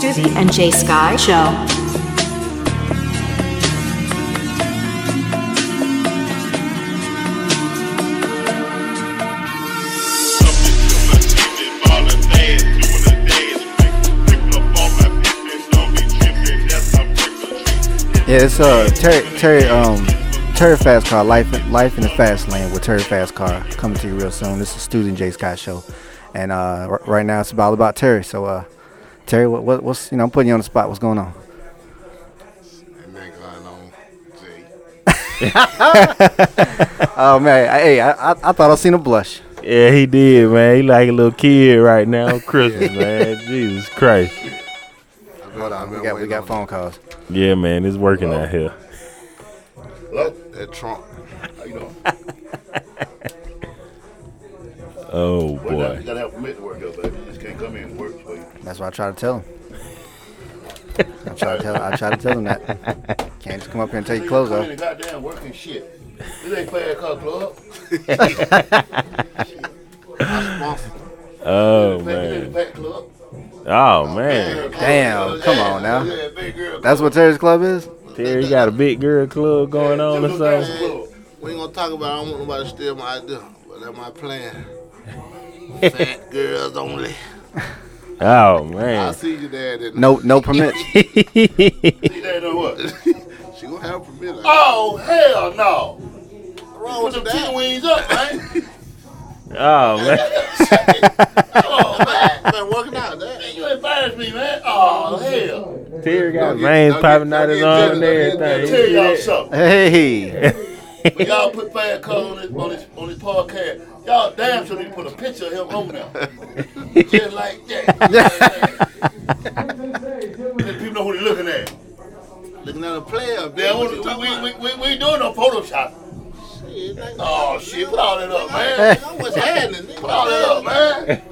Stuzy and J Sky Show. Yeah, it's uh Terry Terry um Terry Fast Car Life Life in the Fast Lane with Terry Fast Car coming to you real soon. This is Student J Scott show, and uh r- right now it's all about Terry. So uh Terry, what, what what's you know I'm putting you on the spot. What's going on? Ain't nothing going on, Jay. Oh man, hey, I, I I thought I seen a blush. Yeah, he did, man. He like a little kid right now on Christmas, man. Jesus Christ. Hold on, we got we got phone calls. Yeah, man, it's working out here. Look, that Trump. How you doing? Oh You boy. gotta have permit work here, baby. That's what I try to tell him. I try to tell I try to tell him that. Can't just come up here and take your clothes off. in and goddamn working shit. This ain't fair car club. Oh This man. ain't fat club. Oh man. Damn, come on now. Yeah, big girl. That's what Terry's club is. Terry got a big girl club going on or Just something. down the club. We ain't gonna talk about. it. I don't want nobody to steal my idea, but that's my plan. Fat girls only. Oh I man. see your dad. In No no permits. See that or what? she gonna have a permit. Like, Oh, hell no. What's wrong Put with them that? chicken wings up, man. Oh man. Oh, man. Been working out, that. You embarrassed me, man. Oh, hell. Terry got veins popping out his arm and everything. Let me You tell see y'all something. Hey. When y'all put Fat Car on his, on his, on this podcast, y'all damn sure need to put a picture of him on there. Just like that. Let people know who they're looking at. Looking at a player. Yeah, we, we, we, we, we, doing no Photoshop. Oh, shit, put all that up, man. What's happening? Put all that up, man.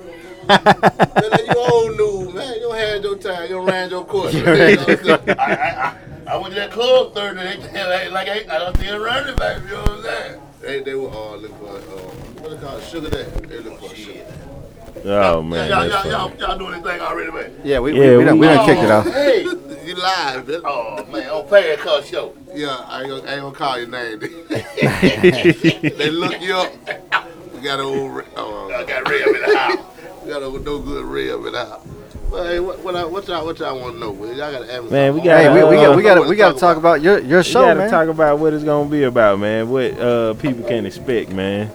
Man, you old news, man. You had your time. You ran your course. I, I, I, I went to that club Thursday. They, like, like I, I don't see it running back. You know what I'm saying? they, they were all looking for, uh, what they call it? Sugar daddy. They looking for sugar daddy. Oh man. y'all, that's y'all, y'all, y'all doing this thing already, man. Yeah, we Yeah, we, we done, we we- done kicked it Oh, off. Hey. You live, man. Oh, man, on Fat Car Show. Yeah, I ain't gonna, I ain't gonna call your name. they look you up. We got an old, re- I got Ray up in the house. we got a no good red up in the house. Well, hey, what, what, I- what y'all, what y'all want to know? man? Y'all got to ask Man, we got- Hey, we, we got we Uh, got we got to talk about your your We show, gotta man. talk about what it's gonna be about, man. What uh people can expect, man.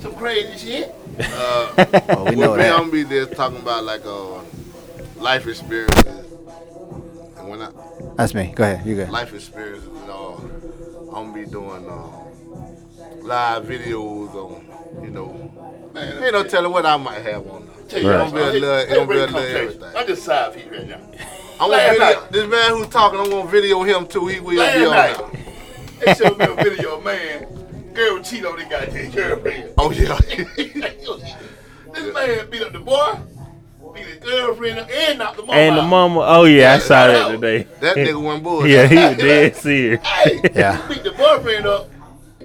Some crazy shit. Uh, Oh, we know me, that. I'm gonna be there talking about like uh, life experiences. And when I That's me. Go ahead. You good? life experiences and all, I'm gonna be doing uh, live videos on, you know, Man, ain't no telling what I might have on. There. Tell you Right. It's gonna be a little, it's gonna be a little everything. I'm just side piece right now. I'm gonna Last video, night. this man who's talking, I'm gonna video him too. He will Last be on night. there. They showed me a video of man, girl cheat on this goddamn girlfriend. Oh yeah. this man beat up the boy, beat his girlfriend up, and knocked the mama And the out. mama, oh yeah, I saw that today. that nigga wasn't bullshit. Yeah, he was dead serious. Hey, Yeah. beat the boyfriend up,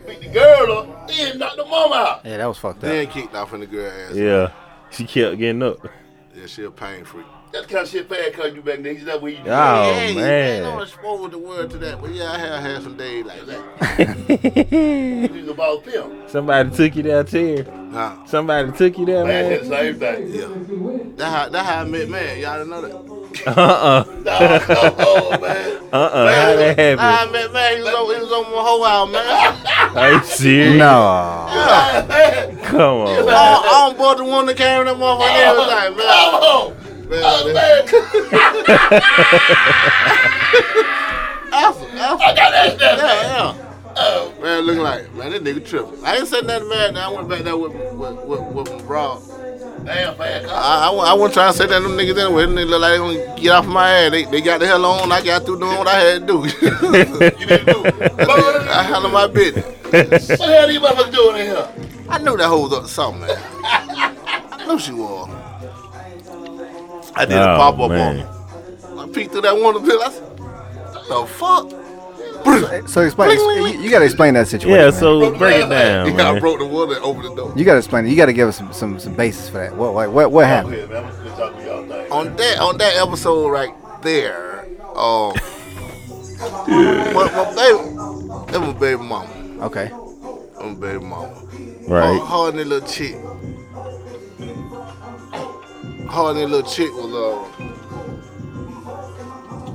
beat the girl up, and knocked the mama out. Yeah, that was fucked up. Then kicked off in the girl ass. Yeah, she kept getting up. Yeah, she a pain freak. That's the kind of shit Fad Car do back then. That's what he do. Oh Hey, man. I don't expose the word to that, but yeah, I have had some days like that. He was about pimp. Somebody took you down there, Terry. Nah, Somebody took you there, Man, that's man. same thing. yeah. That how that how I met man. Y'all didn't know that. Uh-uh. Nah, come on, man. Uh-uh. How that That how happened? I met man. He was on, he was on my whole house, man. Are you serious? No. Man, Come on. I, I'm bored the one that came in that motherfucker every time, man. come on. Oh, man, Oh, that- man. Alpha. I got that stuff. Yeah, yeah. Oh, Man, looking like, man, that nigga tripping. I ain't said nothing bad. Now I went back there with, with, with, with my bro. damn, Car. I, I, I wasn't trying to say that to them niggas anyway. Them niggas look like they gonna get off my ass. They, they got the hell on. I got through doing what I had to do. You didn't do it. I handle my business. What the hell are you motherfuckers doing in here? I knew that hoe up to something, man. I knew she was. I did a Oh, pop up on man. her. I peeked through that one pill. I said, "What the fuck?" So explain. You, you got to explain that situation. Yeah, so man. so break it down, Yeah, I man. broke the water and opened the door. you got to explain. it. You got to give us some, some some basis for that. What what what, what happened? ahead, man. I'm just talking to y'all thing. on that on that episode, right? there. Um, my, my baby, that my baby mama. Okay. I'm a baby mama. Right. Her, her and that little chick. Her and little chick was uh.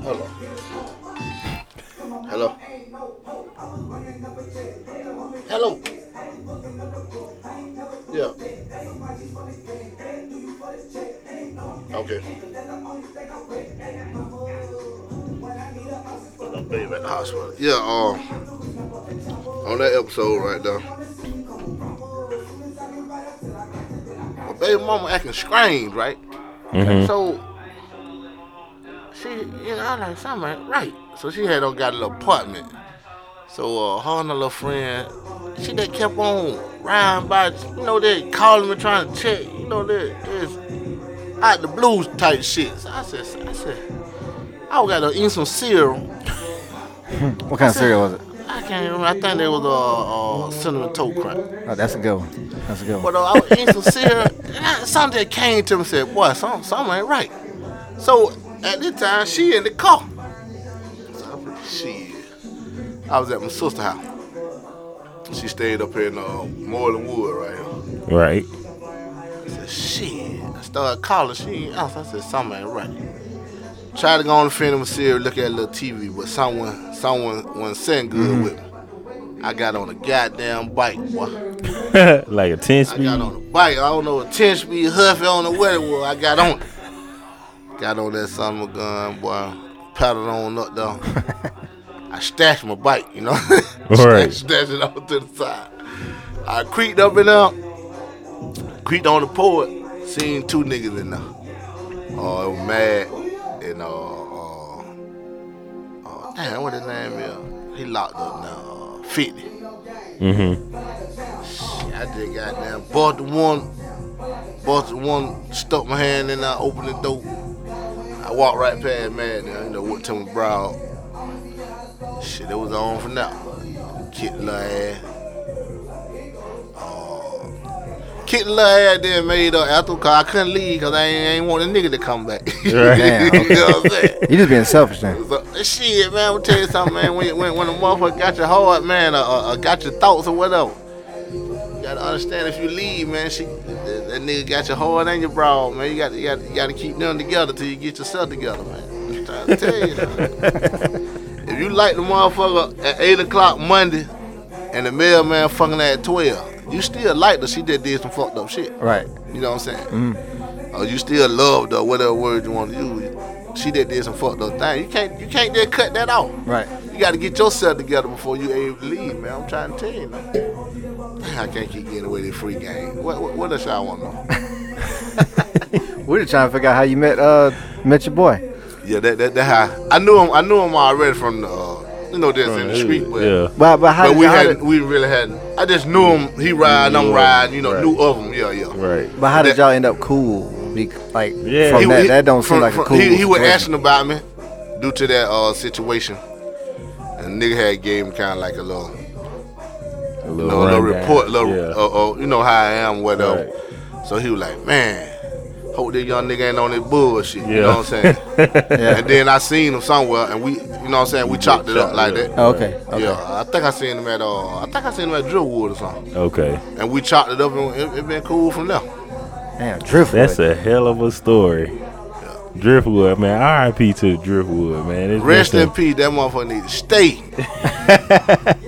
Hello. Hello. Hello. Yeah. Okay. I'm baby at the hospital. Yeah, um, on that episode right there. My baby mama acting strange, right? Mm-hmm. So she, you know, I'm like something ain't right. So she had on got a little apartment. So uh, her and her little friend, she just kept on riding by, you know, they calling me trying to check, you know, they it's out the blues type shit. So I said, I said, I gotta eat some cereal. What kind of cereal was it? I can't remember. I think there was a uh, uh, cinnamon toast crunch. Oh, that's a good one. That's a good one. But uh, I was cereal, and something that came to me and said, "Boy, something, something ain't right." So at this time, she in the car. So like. I was at my sister's house. She stayed up here in uh, Moreland Wood right here. Right. I said, shit. I started calling. She ain't answer. I said, something ain't right. Tried to go on the phone with cereal, look at a little TV, but someone, someone wasn't sitting good with me. I got on a goddamn bike, boy. like a 10 speed? I got on a bike. I don't know a 10 speed Huffy on the what it. I got on it. Got on that son of a gun, boy. Paddled on up there. I stashed my bike, you know. Right. Stashed it off to the side. I creeped up and up. Creeped on the porch. Seen two niggas in there. Oh, I was mad. And, uh, damn, what his name is? He locked up now. Uh, 50. Mm-hmm. I just got down, bought the one, bought the one, stuck my hand in, I opened the door. I walked right past man, there, you know, went to my brow. Shit, it was on for now. Kid little ass. Uh, kicked the little ass, then made up after, cause I couldn't leave, cause I ain't, ain't want a nigga to come back. Damn, you know what I'm saying? You just being selfish then. So, shit, man, I'm tell you something, man. When, when, when a motherfucker got your heart, man, or, or, or got your thoughts or whatever, you gotta understand if you leave, man, she, that, that nigga got your heart and your brow, man. You got, you got, you got to keep them together till you get yourself together, man. I'm trying to tell you. man. if you like the motherfucker at 8 o'clock Monday and the mailman fucking at 12, you still like her. She just did some fucked up shit. Right. You know what I'm saying? Mm. Or you still loved her, whatever word you want to use. She did did some fucked up thing. You can't you can't just cut that off. Right. You got to get yourself together before you able to leave, man. I'm trying to tell you. Now. I can't keep getting away with free game. What, what, what else y'all want to know? We're just trying to figure out how you met uh met your boy. yeah, that, that that how I knew him. I knew him already from the uh, you know just in the street, but yeah. But but how but did, we how hadn't did, we really hadn't. I just knew him. He ride, I'm him, riding. You know, right. knew of him. Yeah, yeah. Right. but how did that- y'all end up cool? Be, like Yeah. from He- that he- that don't seem from- like a from- cool. He, he was asking about me due to that uh, situation, and nigga had gave him kind of like a little, A you little, know, a little report, little, yeah. uh, uh, you know how I am, whatever. Right. So he was like, man, hope that young nigga ain't on this bullshit. You know what I'm saying? Yeah. And then I seen him somewhere, and we, you know what I'm saying, we chopped it up chopped like that. Oh, okay. Okay. Yeah, I think I seen him at, uh, I think I seen him at Driftwood or something, Okay. and we chopped it up, and it, it been cool from there. Damn, driftwood. That's a hell of a story. Driftwood, man. R.I.P. to Driftwood, man. It's Rest been in peace, that motherfucker need to stay.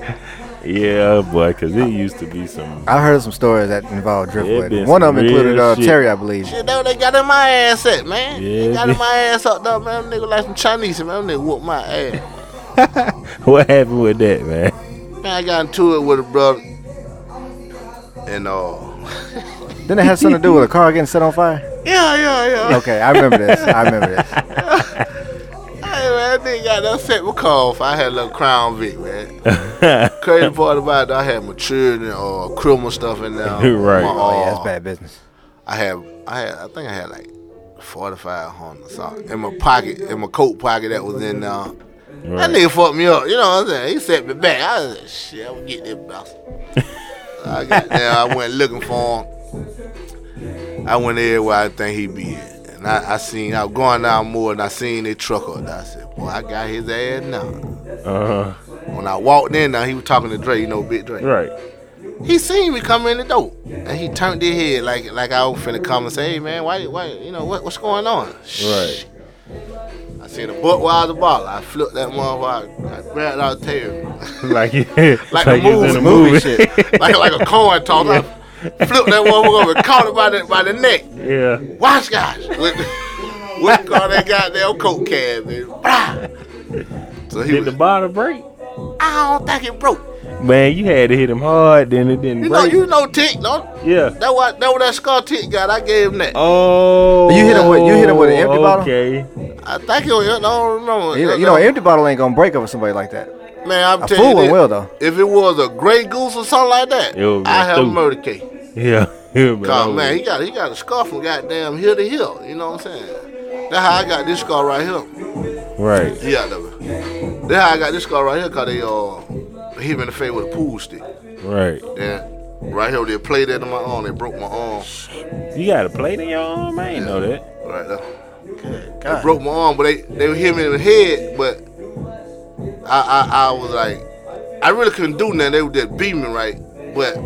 some- Yeah, boy, because it used to be some. I heard some stories that involved driftwood. been One of them included uh, shit. Terry, I believe. Shit, that they got in my ass at, man. Yeah, they got in my ass up there, man. Them nigga like some Chinese, man. Them nigga whoop my ass. What happened with that, man? Man, I got into it with a brother. And, uh, Didn't it have something to do with a car getting set on fire? yeah, yeah, yeah. Okay, I remember this. I remember this. Hey, man, that nigga got that set my car off. I had a little Crown Vic, man. Crazy part about it, I had my children or uh, criminal stuff in there. Right. My, Oh yeah, uh, that's bad business. I had, I had, I think I had like forty-five hundred or something in my pocket, in my coat pocket that was in there. That nigga fucked me up. You know what I'm saying? He set me back. I was like, shit, I'm gonna get this bastard. I got there. I went looking for him. I went everywhere I think he be at. And I, I seen, I was going down more and I seen the truck up there. I said, boy, I got his ass now. Uh huh. When I walked in now, he was talking to Dre, you know, Big Dre. Right. He seen me come in the door. And he turned his head like like I was finna come and say, hey man, why, why you know, what, what's going on? Right. I seen the Budweiser bottle. I flipped that motherfucker. I grabbed out the tail. like yeah, Like like the you was in a movie, movie. shit. like like a coin toss. I flipped that motherfucker over and caught it by the by the neck. yeah. Watch guys. With with car that goddamn coke can, man. So he Did was, the bottle break? I don't think it broke. Man, you had to hit him hard, then it didn't You know, break. you know Tick, no? yeah. That what that what that scar Tick got. I gave him that. Oh. You hit him with- you hit him with an empty bottle? Okay. I think it was, I don't remember. You know, you know, an empty bottle ain't gonna break over somebody like that. Man, I'm A telling full you, one will though. if it was a Grey Goose or something like that, It I have a murder case. Yeah. yeah but Cause oh, man, he got he got a scar from goddamn hill to hill. You know what I'm saying? That's how I got this scar right here. Right. Yeah, That's how I got this scar right here. Cause they uh hit me in the face with a pool stick. Right. Then right here they played that in my arm. They broke my arm You got a plate in your arm? I ain't know that. right there. God. They broke my arm, but they they hit me in the head. But I I, I was like, I really couldn't do nothing. They were just beat me right, but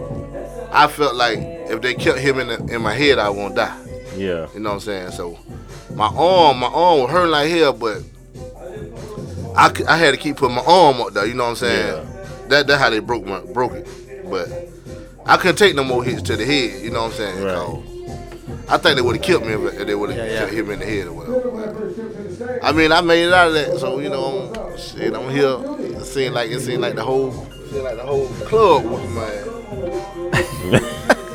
I felt like if they kept him in the, in my head, I won't die. Yeah. You know what I'm saying? So my arm, my arm was hurting like hell, but I, I had to keep putting my arm up there. You know what I'm saying? Yeah. That that's how they broke my broke it. But I couldn't take no more hits to the head. You know what I'm saying? Right. I think they would have killed me if if they would have Yeah, yeah. hit me in the head or whatever. I mean, I made it out of that, so you know, I'm, shit, I'm here. It seemed like it seemed like the whole, seemed like the whole club was my.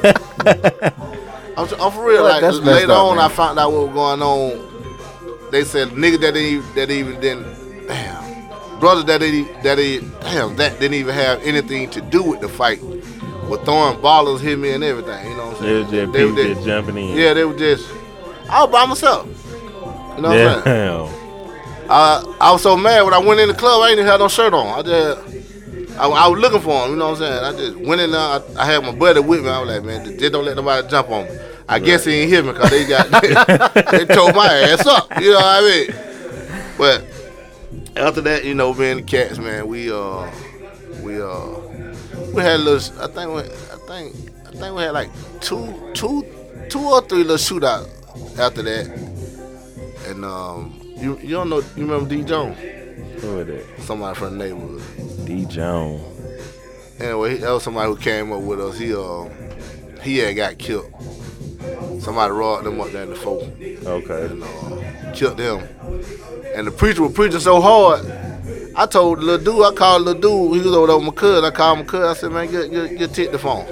I'm, I'm for real. Like later on, man. I found out what was going on. They said nigga that didn't even, that even didn't, damn, brothers that didn't that they damn that didn't even have anything to do with the fight. Were throwing ballers, hit me and everything. You know what I'm They saying? just They were just- jumping in. yeah, they were just. I was by myself. You know what I'm saying? I I was so mad when I went in the club. I ain't even had no shirt on. I just I, I was looking for him. You know what I'm saying? I just went in there. I, I had my buddy with me. I was like, man, just don't let nobody jump on me. I guess he ain't hit me because they got they, tore my ass up. You know what I mean? But after that, you know, being the cats, man, we uh we uh we had a little. I think we, I think I think we had like two two two or three little shootout after that. And um, you you don't know you remember D Jones? Who was that? Somebody from the neighborhood. D. Jones. Anyway, that was somebody who came up with us. He uh he had got killed. Somebody robbed them up there in the folk Okay. and uh, killed them. And the preacher was preaching so hard. I told the little dude, I called the little dude, he was over there with my cousin. I called my cousin. I said, man, get, get, get take the phone.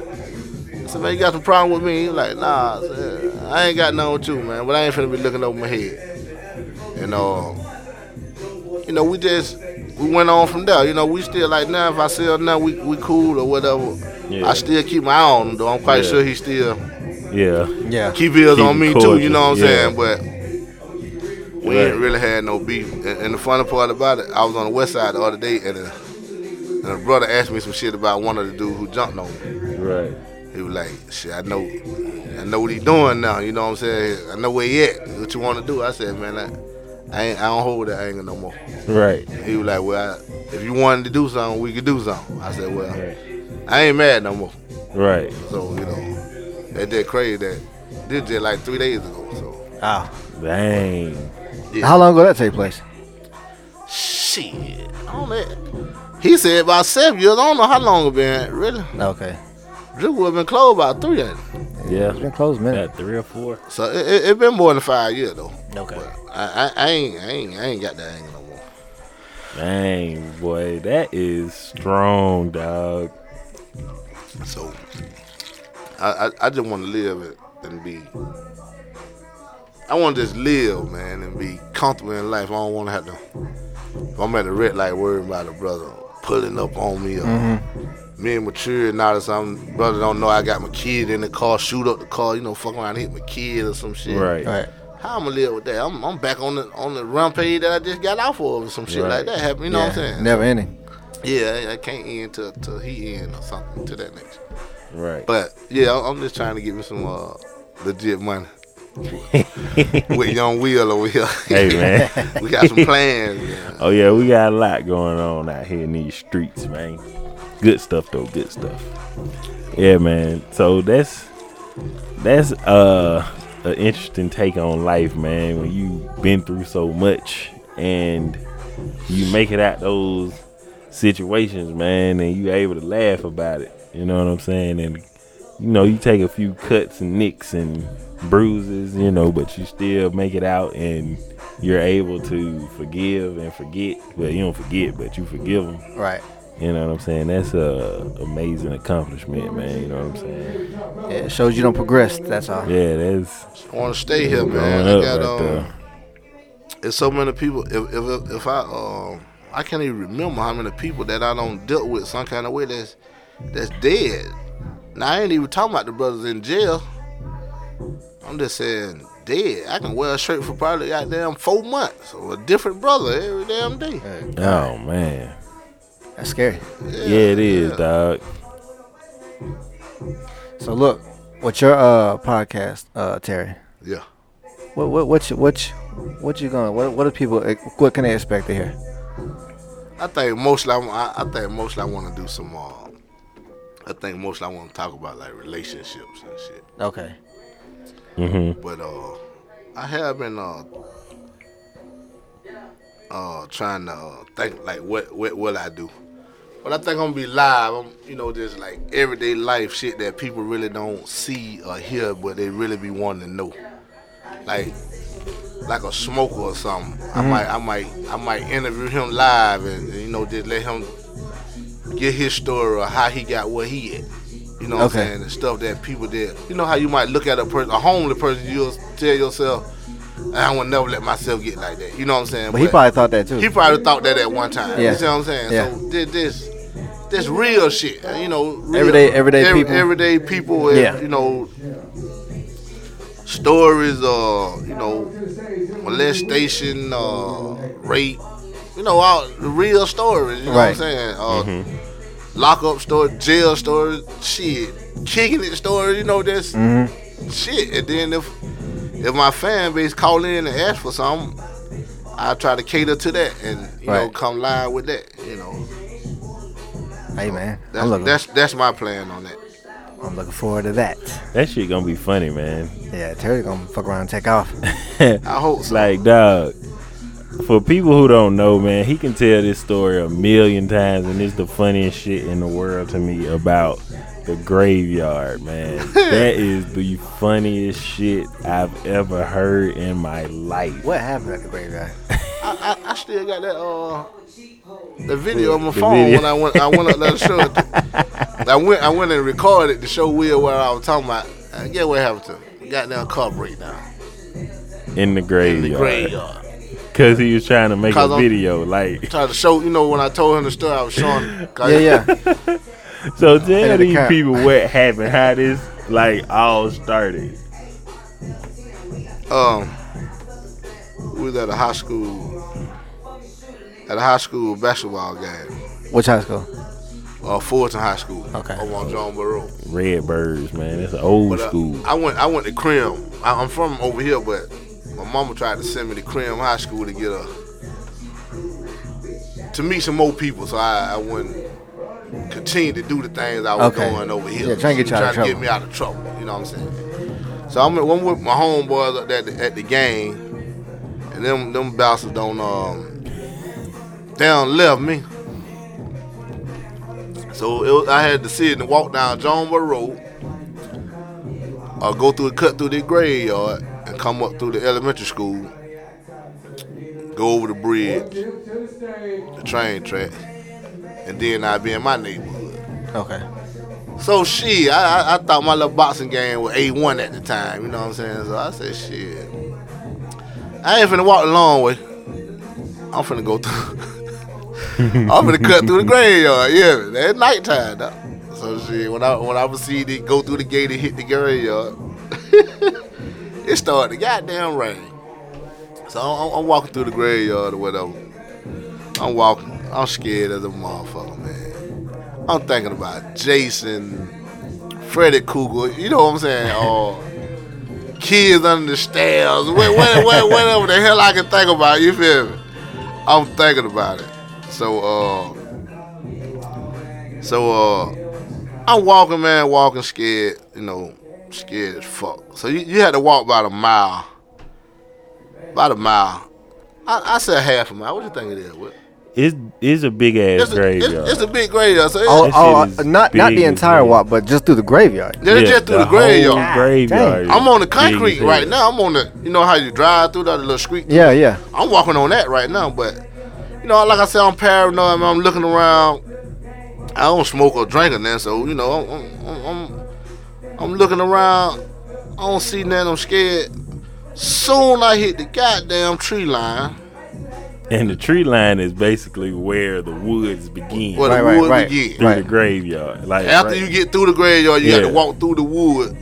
I said, man, you got some problem with me? He was like, nah. I, said, I ain't got nothing with you, man, but I ain't finna be looking over my head. And, uh, you know, we just, we went on from there. You know, we still like, now if I see her now, we, we cool or whatever. Yeah. I still keep my eye on him, though. I'm quite Yeah. sure he still Yeah. Yeah. keep his Keep on me cordial, too, you know what I'm yeah. saying? But we Right. ain't really had no beef. And, and the funny part about it, I was on the west side the other day, and a, and a brother asked me some shit about one of the dudes who jumped on me. Right. He was like, "Shit, I know, I know what he doing now. You know what I'm saying? I know where he at. What you want to do?" I said, "Man, I, I ain't, I don't hold that anger no more." Right. He was like, "Well, I, if you wanted to do something, we could do something." I said, "Well, Right. I ain't mad no more." Right. So you know, that did crazy. That did just like three days ago. So Ah. Dang. Yeah. How long ago that take place? Shit. I don't know. He said about seven years. I don't know how long it been. Really? Okay. Driftwood have been closed about three years. Yeah. It's been closed a minute. Got three or four. So it, it, it been more than five years though. Okay. I, I, I ain't I ain't I ain't got that angle no more. Dang, boy, that is strong, dog. So I I, I just want to live it and be. I want to just live, man, and be comfortable in life. I don't want to have to. If I'm at the red light, worrying about a brother pulling up on me or me and mature now or something. Brother don't know I got my kid in the car, shoot up the car, you know, fuck around and hit my kid or some shit. Right. Right. How I'm gonna live with that? I'm, I'm back on the on the rampage that I just got off of or some shit Right. like that happen. You know what I'm saying? Never ending. Yeah, I- I can't end till, till he end or something to that next. Right. But yeah, I'm- I'm just trying to get me some uh, legit money. with Young Will over here. Hey man. we got some plans. Man. Oh yeah, we got a lot going on out here in these streets, man. Good stuff though, good stuff. Yeah, man. So that's that's uh an interesting take on life, man. When you've been through so much and you make it out those situations, man, and you able to laugh about it. You know what I'm saying? And you know, you take a few cuts and nicks and bruises, you know, but you still make it out and you're able to forgive and forget. Well, you don't forget, but you forgive them. Right. You know what I'm saying? That's a amazing accomplishment, man. You know what I'm saying? Yeah, it shows you don't progress. That's all. Yeah, that's I want to stay here, man. growing I got right um, there. There's so many people. If if if I um, I can't even remember how many people that I don't dealt with some kind of way that's that's dead. Now I ain't even talking about the brothers in jail. I'm just saying dead. I can wear a shirt for probably goddamn four months or a different brother every damn day. Oh man. That's scary. Yeah, it is, dog. So look, what's your uh podcast, uh Terry? Yeah. What what what you what you, what you gonna what what do people what can they expect to hear? I think mostly I'm, I, I think mostly I want to do some. Uh, I think mostly I want to talk about like relationships and shit. Okay. Mm-hmm. But uh, I have been uh, uh, trying to uh, think like what what will I do? But I think I'm gonna be live. I'm, you know, just like everyday life shit that people really don't see or hear, but they really be wanting to know. Like, like a smoker or something. I might, I might, I might interview him live and, and, you know just let him get his story or how he got where he at. You know what Okay. I'm saying? The stuff that people did. You know how you might look at a person, a homeless person, you'll tell yourself, I will never let myself get like that. You know what I'm saying? But he probably thought that too. He probably thought that at one time. Yeah. You see what I'm saying? Yeah. So this, this, this real shit. You know, real, Everyday- everyday people. everyday people. and, Yeah. You know, stories. Uh, you know, molestation, uh, rape. You know, all the real stories. You know Right. what I'm saying? Uh, Lock up story, jail stories, shit, kicking it stories. You know, that's Mm-hmm. shit. And then if if my fan base call in and ask for something, I try to cater to that and you know come live with that. You know, hey man, that's I'm looking that's that's my plan on that. I'm looking forward to that. That shit gonna be funny, man. Yeah, Terry gonna fuck around and take off. I hope so. Like, dog. For people who don't know, man, he can tell this story a million times, and it's the funniest shit in the world to me about the graveyard, man. that is the funniest shit I've ever heard in my life. What happened at the graveyard? I, I, I still got that uh the video on my The phone video. when I went I went up there to show it. I went I went and recorded to show Will what I was talking about. Uh, get what happened to him. Goddamn car breakdown In the in the graveyard. Cause he was trying to make a 'Cause I'm- video, like. Tried to show you know when I told him the story I was showing. 'cause- Yeah, yeah. So Hey, tell the these car. people what happened, how this like all started. Um, we was at a high school, at a high school basketball game, Which high school? uh, Fulton High School, Okay. over on John Road. Redbirds, man. It's an old But uh, school. I went, I went to Crim. I, I'm from over here, but my mama tried to send me to Crim High School to get a to meet some more people, so I, I wouldn't continue to do the things I was Okay. doing over here. Yeah, trying to get you out of trying to trouble. get me out of trouble. You know what I'm saying? So I'm with my homeboys at the, at the game, and them them bouncers don't um they don't left me. So it was, I had to sit and walk down Jonesboro Road, or go through cut through the graveyard and come up through the elementary school, go over the bridge, the train track, and then I'd be in my neighborhood. Okay. So shit, I, I I thought my little boxing game was A one at the time. You know what I'm saying? So I said shit. I ain't finna walk the long way. I'm finna go through. I'm finna cut through the graveyard. Yeah, at nighttime. Dog. So shit, when I when I proceed to go through the gate and hit the graveyard, it started to goddamn rain. So I'm, I'm walking through the graveyard or whatever. I'm walking. I'm scared as a motherfucker, man. I'm thinking about Jason, Freddy Krueger. You know what I'm saying? Or kids under the stairs, wha- wha- wha- whatever the hell I can think about. You feel me? I'm thinking about it. So, uh, so uh, I'm walking, man, walking scared. You know, scared as fuck. So you, you had to walk about a mile, about a mile. I, I said half a mile. What you think it is? What? It's it's a big ass It's, a, graveyard. it's, it's a big graveyard. So Oh, it's, That oh, shit is uh, not not the entire walk, but just through the graveyard. yeah, just through the, whole graveyard. graveyard. is I'm on the concrete hell. right now. I'm on the, you know how you drive through that little street. Yeah, yeah. I'm walking on that right now, but you know, like I said, I'm paranoid. I'm looking around. I don't smoke or drink or nothing, so you know, I'm, I'm, I'm, I'm, I'm looking around. I don't see nothing. I'm scared. Soon I hit the goddamn tree line And the tree line is basically where the woods begin. where Right, the right, wood right. begin. through the graveyard. Like After you get through the graveyard, you got Yeah. to walk through the wood,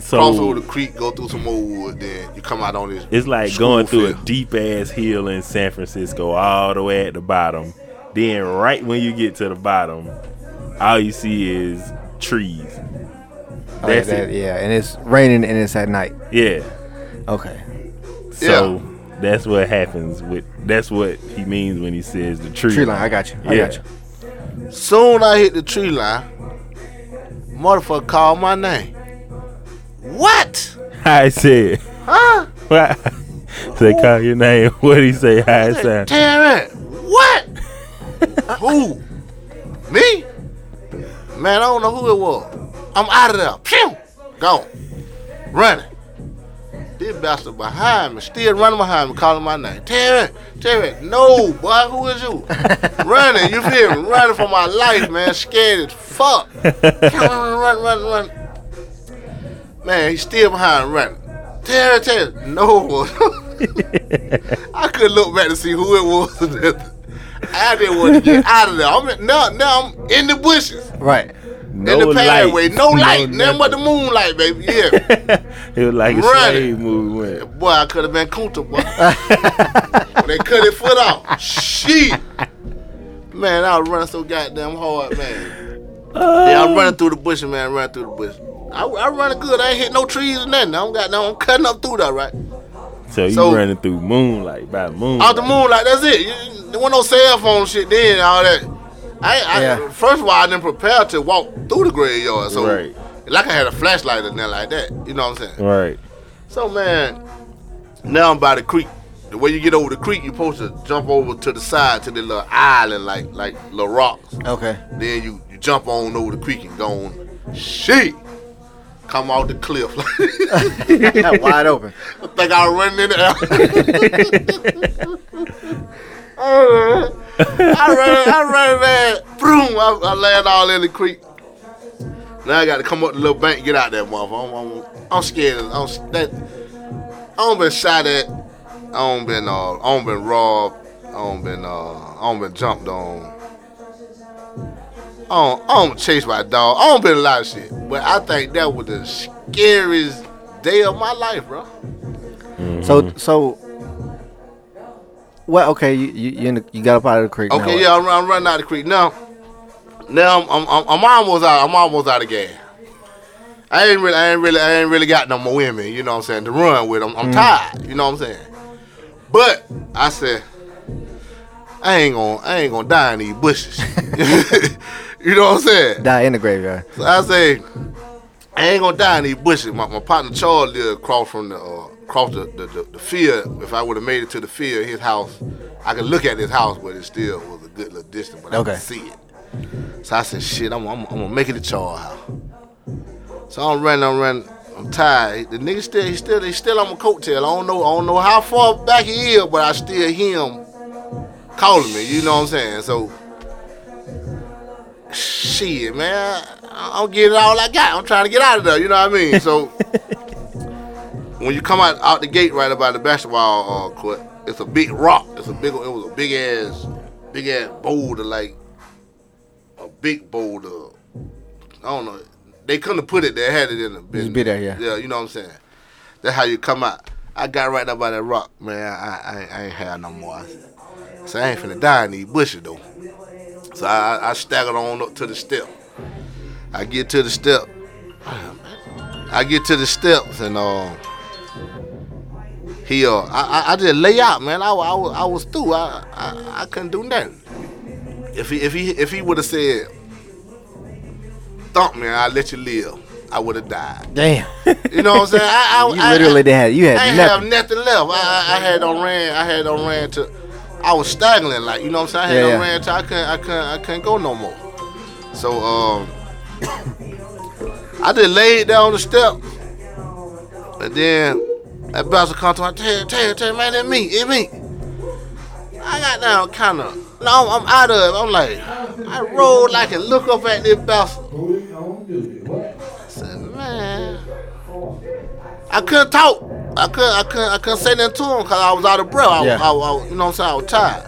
So, cross so over the creek, go through some more wood, then you come out on this. it's like going through a deep ass hill in San Francisco all the way at the bottom. Then right when you get to the bottom, all you see is trees. That's that- it. Yeah, and it's raining and it's at night. Yeah. Okay. So that's what happens with that's what he means when he says the tree, Tree line. I got you. I Yeah. got you. Soon I hit the tree line. Motherfucker called my name. What? I said, Huh? what? they call your name. What did he say? How it sound? Terry, what? who? Me? Man, I don't know who it was. I'm out of there. Pew! Gone. Running. This bastard behind me, still running behind me, calling my name. Terry, Terry, no, boy, who is you? running, you feel me? Running for my life, man, scared as fuck. run, run, run, run. Man, he's still behind running. Terry, Terry, no. I couldn't look back to see who it was. I didn't want to get out of there. I'm in, now, now I'm in the bushes, Right. No in the pathway, lights, no light, nothing but the moonlight, baby. Yeah, It was like a slave movement. boy, I could have been Kunta, boy. when they cut his foot off, shit. Man, I was running so goddamn hard, man. Yeah, I'm running through the bushes, man. Running through the bush. I, I running good. I ain't hit no trees or nothing. I'm got no. I'm cutting up through that, right? So you So- running through moonlight by moonlight. Out the moonlight, that's it. You, there wasn't no cell phone shit then, all that. I, I Yeah. first of all, I didn't prepare to walk through the graveyard, so Right. like I had a flashlight or nothing like that. You know what I'm saying? Right. So man, now I'm by the creek. The way you get over the creek, you're supposed to jump over to the side to the little island, like like little rocks. Okay. Then you, you jump on over the creek and go on. Shit, come off the cliff. Wide open. I think I was running in the air. I ran, I ran, man. Boom, I, I land all in the creek. Now I got to come up the little bank and get out that motherfucker. I'm, I'm, I'm scared. I'm, that, I don't been shot at. I don't been, uh, I don't been robbed. I don't been, uh, I don't been jumped on. I don't, I don't chased by a dog. I don't been a lot of shit. But I think that was the scariest day of my life, bro. So so. Well, okay, you you the, you got up out of the creek. Okay, what? yeah, I'm, I'm running out of the creek now. Now I'm, I'm, I'm, almost out. I'm almost out of gas. I ain't really, I ain't really, I ain't really got no more women. You know what I'm saying? To run with. I'm, I'm mm. tired. You know what I'm saying? But I said, I ain't gonna, I ain't gonna die in these bushes. you know what I'm saying? Die in the graveyard. So I say, I ain't gonna die in these bushes. My, my partner Charles lived across from the uh, across the, the, the, the field. If I would have made it to the field, his house, I could look at his house, but it still was a good little distance, but I Okay. could see it. So I said, shit, I'm, I'm, I'm gonna make it to Charles house. So I'm running, I'm running, I'm tired. The nigga still, he still, he still on my coattail. I don't know, I don't know how far back he is, but I still hear him calling me. You know what I'm saying? So shit, man, I- I'm getting all I got. I'm trying to get out of there. You know what I mean? So when you come out out the gate right about the basketball uh, court, it's a big rock. It's a big. It was a big ass, big ass boulder, like a big boulder. I don't know. They couldn't have put it there. Had it in the business. be there, yeah. Yeah, you know what I'm saying. That's how you come out. I got right up by that rock, man. I, I, I ain't had no more. So I ain't finna die in these bushes though. So I, I staggered on up to the step. I get to the step. I get to the steps and um, he uh, I, I, I just lay out, man. I, I, was I was through. I, I I couldn't do nothing. If he if he if he would have said, "Thump me, I'll let you live," I would have died. Damn. You know what I'm saying? I, I, You I- literally did have you had ain't nothing. have nothing left. I, I, I had on ran. I had on ran to. I was staggering, like you know what I'm saying. I had Yeah, on yeah. ran to. I couldn't. I couldn't. I couldn't go no more. So um, I just laid down on the step, and then that bouncer come to me. Tell, tell, tell, man, it's me, it's me. I got down, kind of. No, I'm, I'm out of it. I'm like, I roll like and look up at this bouncer. I said, man. I couldn't talk. I couldn't. I couldn't. I couldn't say nothing to him because I was out of breath. I, Yeah. I, I, you know what I'm saying? I was tired.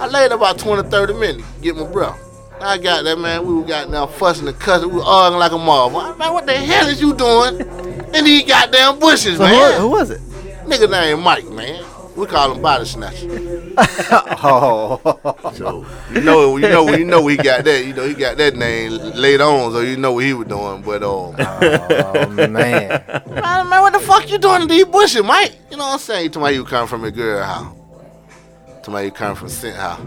I laid about 20, 30 minutes get my breath. I got that man. We were got now fussing and cussing. We were arguing like a mob. Man, what the hell is you doing in these goddamn bushes, So man? who, who was it? Nigga named Mike, man. We call him body snatcher. Oh, So you know, you know, you know, he got that. You know, he got that name later on, so you know what he was doing. But um, oh man. Man, man, what the fuck you doing in these bushes, Mike? You know what I'm saying? To my you come from a girl house. To my you come from Sent house.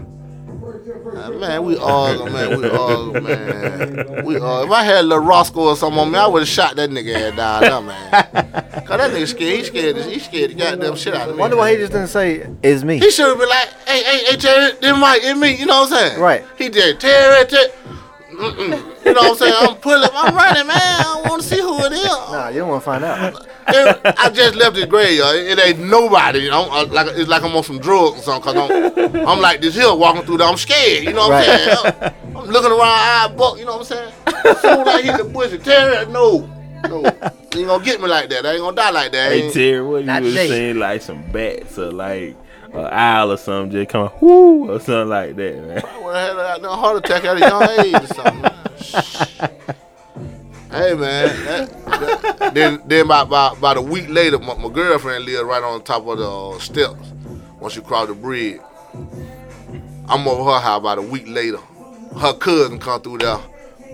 Uh, man, we all, man, we all, man. We all. If I had little Roscoe or something on me, I would have shot that nigga head down there, man. Cause that nigga scared. He scared. He scared the goddamn shit out of me. Wonder why he just didn't say it's me. He should have been like, hey, hey, hey, Terry, this Mike, it's me. You know what I'm saying? Right. He did, Terry, Terry. Mm-mm. You know what I'm saying? I'm pulling, I'm running, man. I want to see who it is. Nah, you don't want to find out. It- I just left the graveyard. It ain't nobody. You know, I'm, like it's like I'm on some drugs or something. Cause I'm, I'm like this hill walking through there. I'm scared. You know what I'm saying? I'm, I'm looking around, eye buck. You know what I'm saying? As soon as I hit the bush, Terry, no, no, you ain't gonna get me like that. I ain't gonna die like that. Hey Ain't- Terry, what you Not was saying like some bats or like an owl or something just come whoo or something like that, man. I had a heart attack at a young age or something. Hey man, that, that- then then about, about about a week later, my, my girlfriend lived right on top of the uh, steps. Once you cross the bridge, I'm over her house about a week later. Her cousin come through there,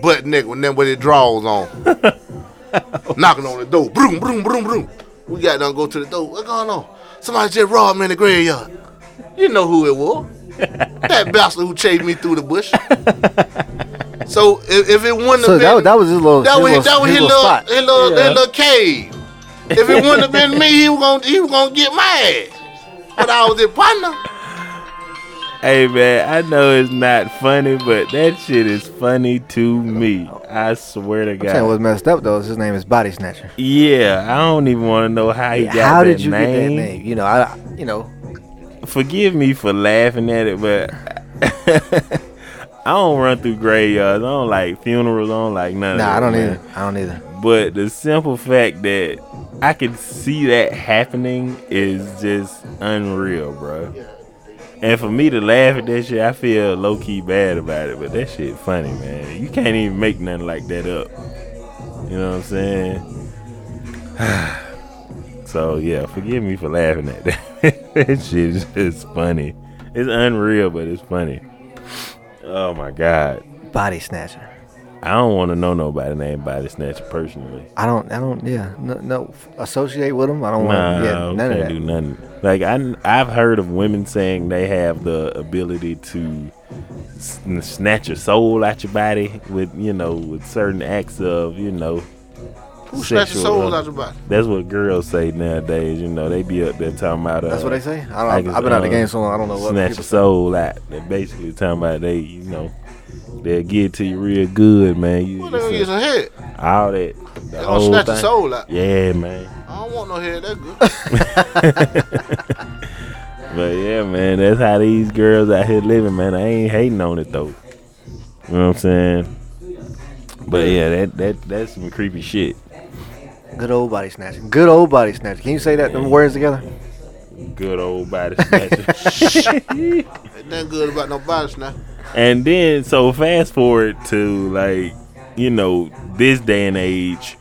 butt naked with them with their drawers on, knocking on the door. Broom, broom, broom, broom. We got done go to the door. What's going on? Somebody just robbed me in the graveyard. You know who it was that bastard who chased me through the bush. so if, if it wouldn't So have that, been that was his little, that was little, that was his his little spot. his little, Yeah. his little cave. If it wouldn't have been me, he was gonna he was gonna get mad. But I was his partner. Hey man, I know it's not funny, but that shit is funny to me. I swear to God. I'm saying what's messed up though is his name is Body Snatcher. Yeah, I don't even want to know how he got How that did you name. get that name? You know, I, you know, Forgive me for laughing at it, but I don't run through graveyards. I don't like funerals. I don't like none of nah. I don't man. either. I don't either. But the simple fact that I can see that happening is just unreal, bro. And for me to laugh at that shit, I feel low key bad about it. But that shit funny, man. You can't even make nothing like that up. You know what I'm saying? so yeah, forgive me for laughing at that. that shit is funny. It's unreal, but it's funny. Oh my god. Body Snatcher. I don't want to know nobody named Body Snatcher personally. I don't. I don't. Yeah. No. no associate with them. I don't Nah, want. Yeah. None of can't that. do nothing. Like I, I've heard of women saying they have the ability to snatch your soul out your body with, you know, with certain acts of, you know, Who snatched the sexual- souls out your body? That's what girls say nowadays. You know, they be up there talking about. Uh, That's what they say. I like don't. it's, I've been out the uh, game so long. I don't know what snatch people your soul out. They basically talking about they, you know, they'll get to you real good, man. You, Well, they gonna get some head. all that, the They gonna whole snatch the thing. soul out. Yeah, man. I don't want no head that good. But yeah, man, that's how these girls out here living, man. I ain't hating on it though. You know what I'm saying? But yeah, that that that's some creepy shit. Good old body snatcher. Good old body snatcher. Can you say that them words together? Good old body snatcher. Ain't nothing good about no body snatch. And then so fast forward to like, you know, this day and age,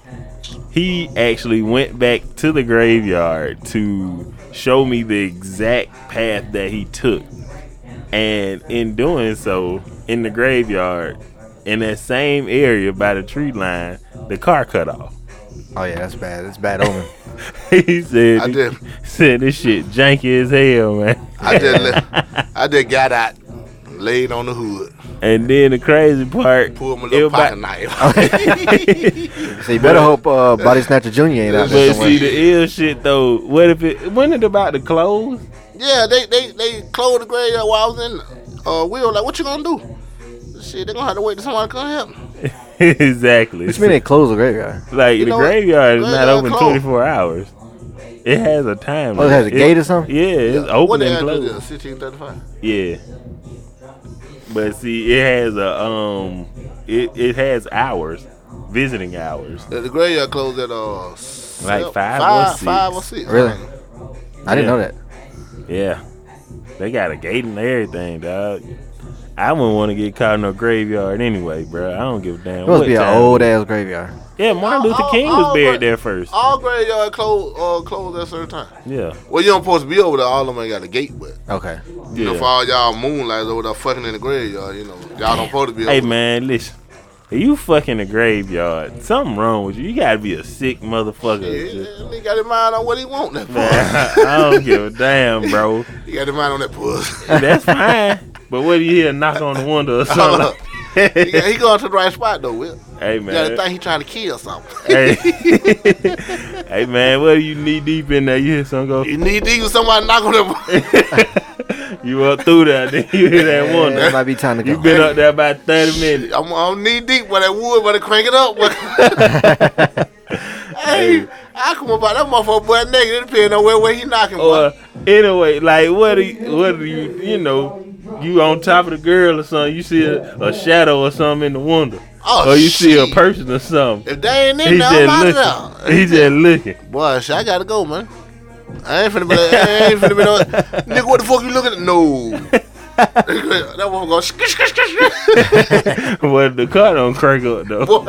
he actually went back to the graveyard to show me the exact path that he took. And in doing so, in the graveyard, in that same area by the tree line, the car cut off. Oh yeah, that's bad. That's bad omen. he said, I did. said this shit janky as hell, man. I just I just got out, laid on the hood, And then the crazy part, pulled my little pocket everybody- knife. So you better hope uh, Body Snatcher Jr. ain't out there but somewhere. see the ill shit though. What if it? Wasn't it about to close? yeah, they they they closed the graveyard while I was in. Uh, we were like, "What you gonna do?" Shit, they gonna have to wait till somebody come help. me. exactly. What you mean they closed the graveyard? Like You the know what? graveyard is not Graveyard open closed. 24 hours. It has a time. Oh, it has a limit. gate or something? Yeah, it's What open they and had to do? closed. Sixteen thirty-five. Yeah. But see, it has a um, it it has hours, visiting hours. The, the graveyard closed at uh Like seven- five or five, six. five or six. Really? man. I didn't Yeah. know that. Yeah, they got a gate and everything, dog. I wouldn't want to get caught in a graveyard anyway, bro. I don't give a damn. It must what be an old ass graveyard. Yeah, Martin All- Luther all- King was all buried gra- there first. All graveyard closed uh closed at a certain time. Yeah, Well, you don't supposed to be over there. All of them ain't got a gate, but Okay. you know, yeah. for all y'all moonlights over there fucking in the graveyard, you know, y'all don't supposed to be. Over. Hey over man, listen. If you fucking the graveyard, something wrong with you. You gotta be a sick motherfucker. Yeah, he got his mind on what he want. That Man. I don't give a damn, bro. he got his mind on that puss. That's fine. But what do you hear knock on the window or something? He, got, he going to the right spot though. Will. hey You gotta man. think he trying to kill something. Hey. hey man, what do you knee deep in there? You hear something go You need to use somebody knock on that. you up through that? then you hear that Yeah, one. it might be time to go. You been up there about 30 minutes. I'm, I'm knee deep, but that wood, better crank it up. But hey, I come about that motherfucker butt naked. It depends on where, where he knocking. Or boy. anyway, like what do you, what do you you know, you on top of the girl or something, you see a, a shadow or something in the window. Oh, or you see a person or something. If they ain't in there, I'm out just of looking. there. He just looking. Boy, shit, I gotta go, man. I ain't finna be like, I ain't finna be no, nigga, what the fuck you looking at? No. that one go, sk- sk- sk- sk- Well, the car don't crank up though. boy.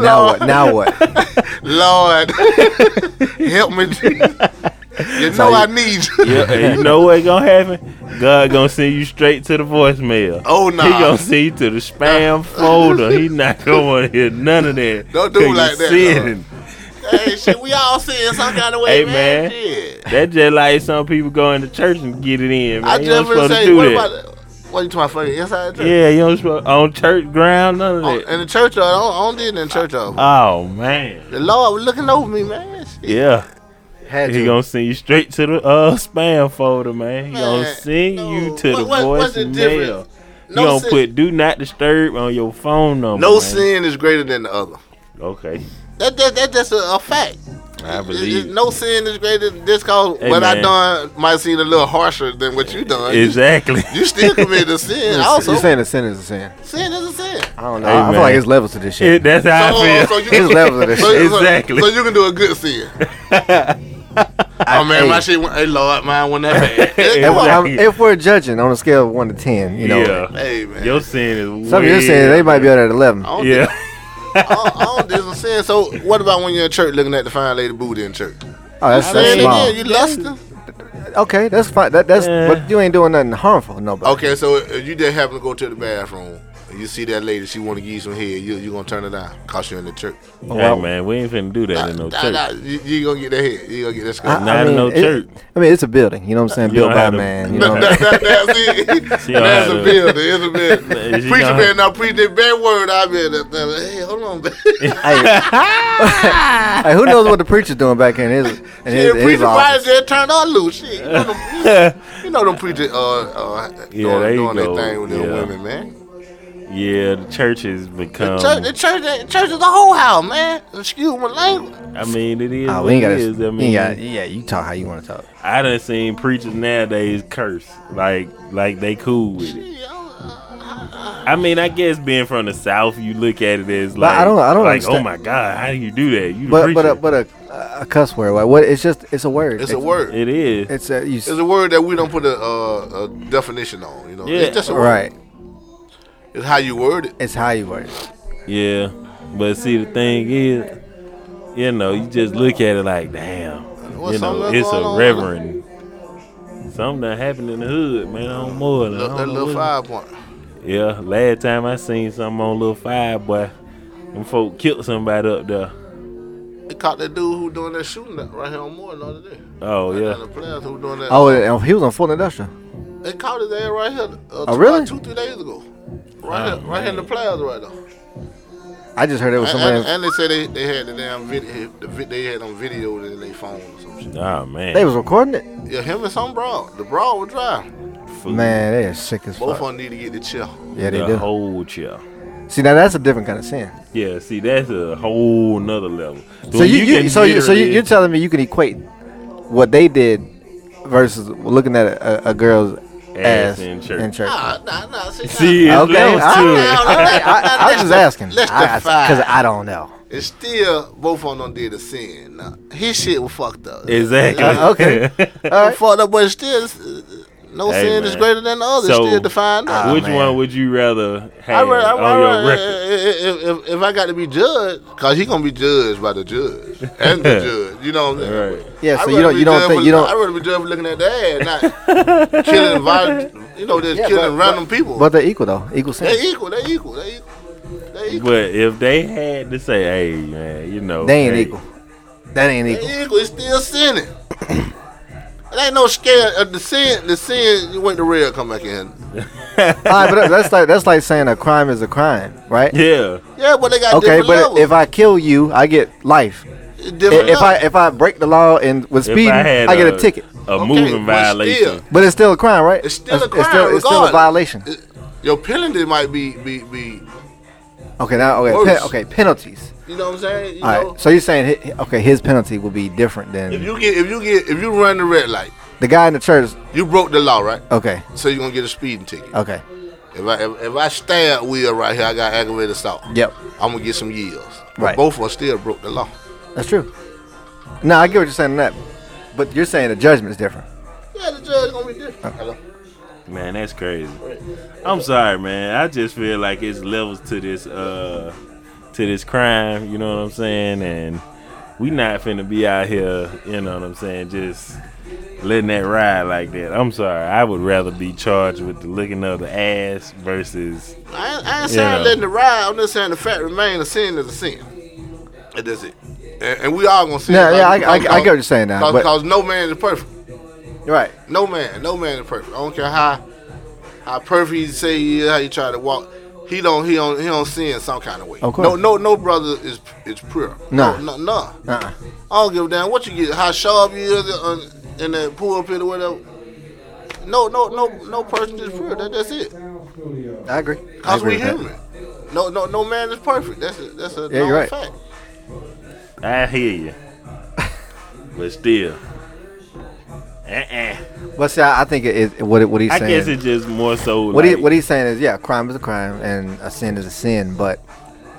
Now what? Now what? Lord, help me. You know I need you. yeah, you know what gonna happen? God gonna send you straight to the voicemail. Oh, nah. He gonna send you to the spam folder. He not gonna want to hear none of that. Don't do like that, sinning. Hey, shit, we all seeing some kind of way, Hey, man. man. That just like some people go into church and get it in. Man. I you just don't supposed to to say, do what that. about what you talking about? Inside the church? yeah, you don't supposed on church ground, none of On- that. in the church, I don't, I don't did in the church. Though. oh man, the Lord was looking over me, man. Shit. yeah. Had He to. gonna send you straight to the uh spam folder, man. He gonna Man, send no. you to the What- what- the voicemail. difference? You No gonna sin, put do not disturb on your phone number. no man. sin is greater than the other. Okay, That, that, that's just a, a fact. I believe. it- no sin is greater than this cause Hey, what I done might seem a little harsher than what you done. Exactly. You, still committed a sin. also, You're saying a sin is a sin. sin is a sin. I don't know. Hey, I feel like it's levels to this shit. It- that's how So, I feel. so you There's levels to this so, shit. so- Exactly. So, you can do a good sin. oh man, my shit. went- Hey Lord, mine wasn't that bad. If. I'm- if we're judging on a scale of one to ten, you know, yeah, Hey man. your sin is. some of your way saying they might be up out at eleven. I don't there. think- Yeah, I don't, I don't think it's a sin. So what about when you're in church looking at the fine lady booty in church? Oh, that's, Sin that's small. again, you lusting. Okay, that's fine. That, that's Yeah. but you ain't doing nothing harmful. to Nobody. Okay, so if you just happen to go to the bathroom and you see that lady, she want to give you some head, you you gonna turn it down cause you're in the church. Well, hey man, we ain't finna do that in no Nah, church. nah, you, you gonna get that head. You gonna get that I, skirt. Not I in mean, no it- church. I mean, it's a building. You know what I'm saying? You Built by a man. You know. that, that, that's it. She That's a building. It's a building. Preacher man now preach that bad word. I mean, that, that, hey, hold on, man. hey, hey, who knows what the preacher's doing back in his in Yeah, his, in his preacher might office? just turned on loose. Shit, you know them, you know them preachers uh, uh, Yeah, doing, there doing their thing with them women, man. Yeah, the church has The become. church, the church, the church is a whole house, man. Excuse my language. I mean, it is. Oh, we ain't got to. is. I mean, ain't got. Yeah, you talk how you want to talk. I done seen preachers nowadays curse like like they cool with it. I mean, I guess being from the south, you look at it as like I don't- I don't like, oh my god, how do you do that? You But but a, but a, a cuss word. Like, what? It's just it's a word. It's a word. it is. It's a you. It's a word that we don't put a, uh, a definition on. You know, Yeah. it's just a word. right. It's how you word it. It's how you word. it. Yeah, but see, the thing is, you know, you just look at it like, damn, Well, you know, it's going a on. reverend. Something that happened in the hood, man. I don't more. I That, don't that little what- five point. Yeah, last time I seen something on Little Five Boy, Them folk killed somebody up there. They caught that dude who doing that shooting right here on Moore the other day. Oh Right yeah. The players who doing that. Oh, and he was on Fulton Industrial. They caught his ass right here. Uh, Oh, two, really? Like two, three days ago. Right here, right here in the um, plaza right there. I just heard it was somebody. and, and they said they, they had the damn video. Eh, the vi- they had on video in their phone or some shit. Oh man. they was recording it. Yeah, him and some broad. The broad was dry. Fool. Man, they are sick as fuck. Both fuck. of them need to get the chill. Yeah, they the do. whole chill. See, now that's a different kind of sin. Yeah, see, that's a whole nother level. So you, you, can so you, so you, literally- you're telling me you can equate what they did versus looking at a, a, a girl's ass, in church. Nah, nah, nah. See, See, nah, it's Okay, levels I- to I- it. I- I, I was just asking Let's define. because I don't know. it's still both of them did the sin. Nah, his shit was fucked up. Exactly. Uh, okay. It was fucked up, but still, no Hey, sin is greater than the other. So, still defined. up. Ah, Which man. one would you rather I have rather, I on your rather- record? if, if, if I got to be judged, cause he gonna be judged by the judge and the judge. You know what I'm saying? Right. Yeah, I'd so you don't you don't think for- you I'd don't. rather be judged for looking at the ass, not killing, violent, you know, just Yeah, killing but- random people. But they're equal though. Equal sin. they equal. They equal. They equal. They equal. But if they had to say, "Hey, man, you know," They ain't hey, equal. That ain't equal. They equal. It's still sinning. it ain't no scare of the sin. The sin. You wait the real come back in. All right, but that's like that's like saying a crime is a crime, right? Yeah, Yeah, but they got Okay, different but levels. if I kill you, I get life. I- different If I if I break the law and with if speeding, I I get a ticket. a Okay, moving but violation. still. But it's still a crime, right? It's still a It's still, crime it's still a violation. It- your penalty might be be be. Okay, now okay, pen, okay, penalties. You know what I'm saying? You All know, right, so you're saying hi- okay, his penalty will be different than if you get if you get if you run the red light, the guy in the church. you broke the law, right? Okay, So you're gonna get a speeding ticket. okay, If I if, if I stab Will right here, I got aggravated assault. yep, I'm gonna get some yields. But Right. both of us still broke the law. that's true. No, I get what you're saying on that, but you're saying the judgment is different. Yeah, the judge gonna be different. Hello. Man, that's crazy. I'm sorry, man. I just feel like it's levels to this uh to this crime, you know what I'm saying? And we not finna be out here, you know what I'm saying, just letting that ride like that. I'm sorry. I would rather be charged with the looking of the ass versus I ain't, I ain't saying know. letting it ride. I'm just saying the fact remain a sin is a sin. And that's it. And, and we all gonna sin. Yeah, yeah, I- Like, I- I because- get what you're saying now, Cause, but- 'cause no man is perfect. Right. No man, no man is perfect. I don't care how how perfect you say he is, how you try to walk. He don't he don't he don't sin some kind of way. Of course. No no no brother is is pure. Nah. No, no, no. Uh-uh. I don't give a damn what you get, how sharp you is uh, on, in the pulpit or whatever. No, no, no, no person is pure. That, that's it. I agree. I Cause agree we with that. human. No, no, no man is perfect. That's a, that's a Yeah, you're known right. fact. I hear you. but still. Uh-uh. But see, I, I think it, it, what what he's saying. I saying. guess it's just more so what like, he what he's saying is yeah, crime is a crime and a sin is a sin, but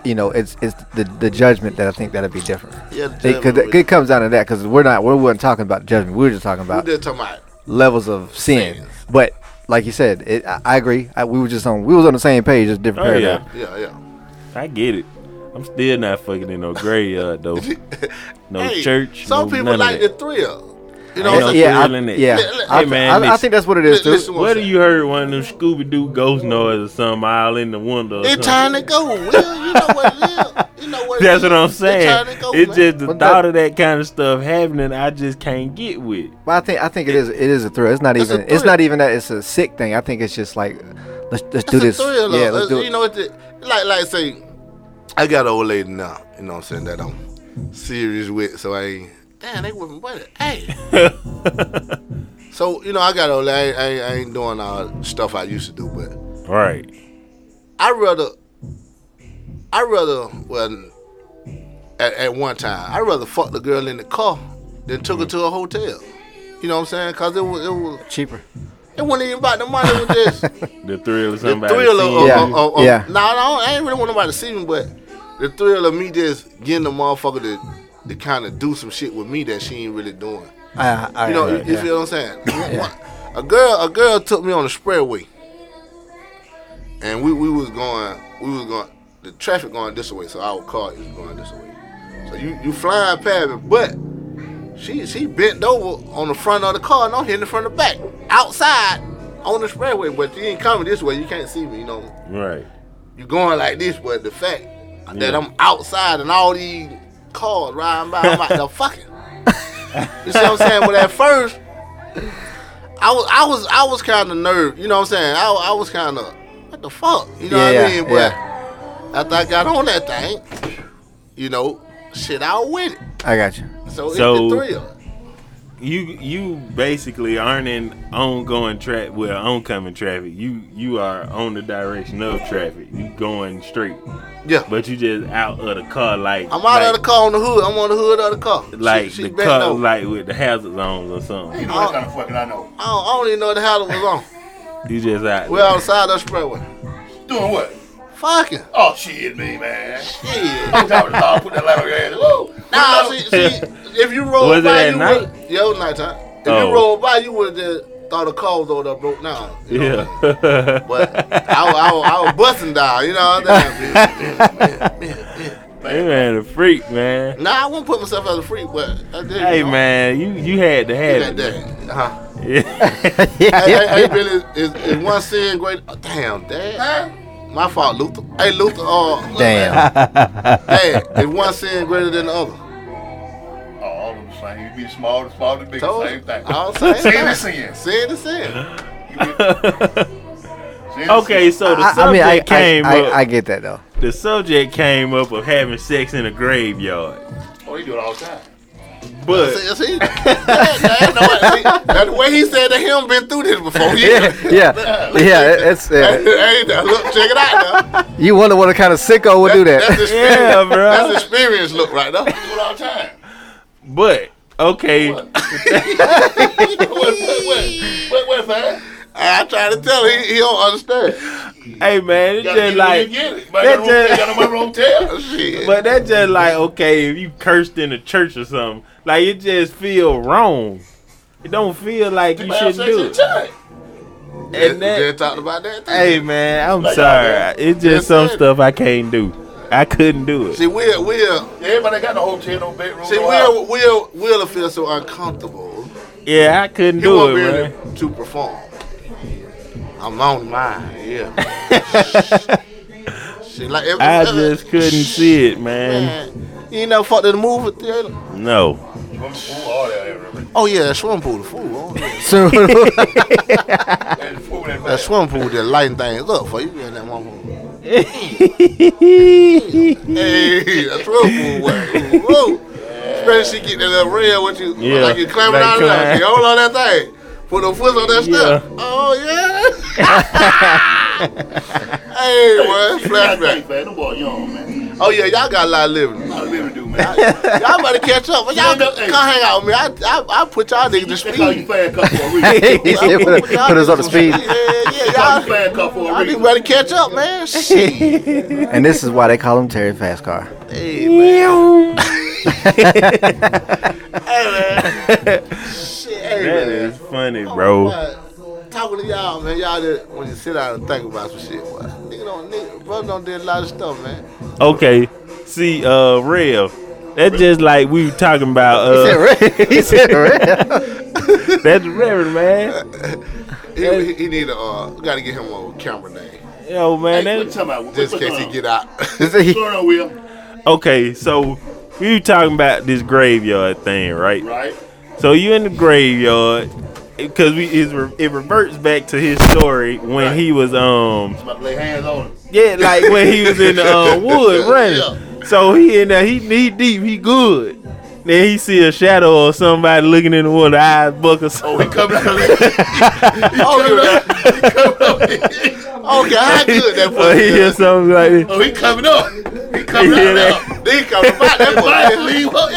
you know it's it's the the judgment that I think that'll be different. Yeah, the Because judgment it comes down to that because we're not we weren't talking about judgment. We were just talking about just talking about levels of sin. Sins. But like you said, it, I, I agree. I, we were just on we was on the same page, just different Oh, paragraph. yeah, yeah. I get it. I'm still not fucking in no graveyard though. No Hey, church. Some no people none like of the thrill. You know Ain't what I'm? Yeah, I, thrill it. yeah. Hey, I, man, I, I listen. think that's what it is too. Listen, What do you heard one of them Scooby Doo ghost noise or something all in the window? or It's time to go, Will. You know what it is. You know what That's what I'm saying. time to go, It's man. just the But thought that- of that kind of stuff happening. I just can't get with. But I think I think it is it is a thrill. It's not It's even it's not even that it's a sick thing. I think it's just like let's let's do this. thrill, yeah, let's uh, do You know, it's the, like like say, I got an old lady now. You know what I'm saying that I'm serious with. So I ain't. Damn, they with me, buddy. Hey. so you know, I got old. lady. I, ain't- I ain't doing all the stuff I used to do, but Right. I rather, I rather, well, at, at one time, I rather fuck the girl in the car than took her to a hotel. You know what I'm saying? Cause it was, it was, cheaper. it wasn't even about the money. It was just The thrill of the somebody. thrill of, seeing of, Yeah, of, of, of yeah. No, no, I ain't really want nobody to see me, but the thrill of me just getting the motherfucker to, to kind of do some shit with me that she ain't really doing. I, I, You know, yeah, you, you yeah. feel what I'm saying? A girl, a girl took me on the spreadway, and we, we was going, we was going, the traffic going this way, so our car is going this way. So you you flying past me, but she she bent over on the front of the car, and I'm hitting the front of the back, outside on the spreadway, but you ain't coming this way, you can't see me, you know. Right. You going like this, but the fact that I'm outside and all these cars riding by. I'm like, the fucking. You see what I'm saying? But at first, I was I was I was kind of nervous. You know what I'm saying? I, I was kind of what the fuck? You know Yeah, what I mean? But yeah. after I got on that thing, you know, shit, I was with it. I got you. So, So- it's the thrill. You you basically aren't in ongoing traffic, well, oncoming traffic. You you are on the direction of traffic. You going straight, Yeah. but you just out of the car like I'm out like, of the car on the hood. I'm on the hood of the car. like she, she the car over. like with the hazards on or something. You something. know what kind of fucking I know. I don't, I don't even know the hazard it was on. You just out. We're outside the expressway. Doing what? Fucking. Oh shit, me man. Yeah. I'm talking about put that light on your ass. Woo. Nah, see, see, if you roll Was it by, at you night? would. Yeah, nighttime. If Oh. you roll by, you would have just thought the car was over there broke down. You know? yeah. But I, was- I, I was busting down, you know what I'm saying? hey man, a freak man. Nah, I wouldn't put myself as a freak, but I did. Hey you know? man, you you had to have That it. day. Uh-huh. Yeah. hey, hey, hey, Billy, is, is one sin great? Oh, damn, Dad. My fault, Luther. Hey, Luther. Uh, Damn. Hey, is one sin greater than the other? Same. You be small, the small, the big, Told same thing. All same Sin thing. is sin. Sin is sin. Sin okay, so the I, subject I mean, I, came I, up. I, I get that though. the subject came up of having sex in a graveyard, Oh, he do it all the time. but See, see? Yeah, yeah, no, see, now the way he said that, him been through this before. He, Yeah, yeah, yeah. it- It's Hey, uh, hey, look, check it out now. you wonder what kind of sicko would do that. experience. Yeah, bro. That's experience look right now. He do it all the time. But okay, What? what? What? What? What? Man? I try to tell him, he, he don't understand. hey man, it's just like it when you get it. But that I got a room- just- got on my room tell. Shit. But that's just like okay, if you cursed in a church or something, like it just feel wrong. It don't feel like you shouldn't do it. and And that, just talked about that. Too. hey man, I'm Like, sorry. It's Just just some stuff I can't do. I couldn't do it. See, we'll, we'll, Everybody got no hotel, no bedroom. see, no house. we'll, we'll, we'll feel so uncomfortable. Yeah, I couldn't He do won't it, be man. able to perform. I'm on mine, yeah. Shit, like, if, I if- just couldn't see it, man. Man, you ain't never fucked in the movie theater? No. Swimming pool, all that. everything. Oh yeah, that swimming pool, the fool. Oh, yeah. So, And the food in That that swimming pool just lighting things up for you in that motherfucker. Hey, that swimming pool, boy. Whoa. Especially she get that little rail with you, Yeah, like you climbing like out of there. climb. Hold on that thing. Put her foot on that step. Oh yeah. hey, boy, flashback. man. Them boy young, man. Oh yeah, y'all got a lot of living. How to live and do, man. Y'all better catch up. Y'all Yeah, no, come hey. hang out with me. I I, I put y'all niggas to That's how you speed. fan cup for a he reason. said put, put us up to speed. Yeah, yeah, you y'all. fan cup for a Y'all niggas reason. better catch up, man. Shit. And this is why they call him Terry Fast Car. Hey, man. hey, man. Shit, hey, That man. is funny, oh, bro. But Talking to y'all, man. Y'all just, when you sit down and think about some shit, boy. Nigga don't, nigga, brother don't do a lot of stuff, man. Okay. See, uh, Rev. That's just like we were talking about. He said, Uh, he said, "Red." that's Reverend, man. He, he, he need a, uh, we gotta get him a camera name. Yo, man. Hey, what you That, talking about? Just in What's case he on? get out. He said he- What's going on, Will? okay, so we were talking about this graveyard thing, right? Right? So you in the graveyard because we it, it reverts back to his story when Right. he was um about to lay hands on him. yeah like when he was in the uh, wood running. So he in there he knee deep he good. Then he see a shadow or somebody looking in the water, eyes buck or Oh, he coming out. oh, okay, how good that Or he hear something like this. Oh, he coming up. He coming Yeah, that- now. They coming back, that Everybody boy. leave up. I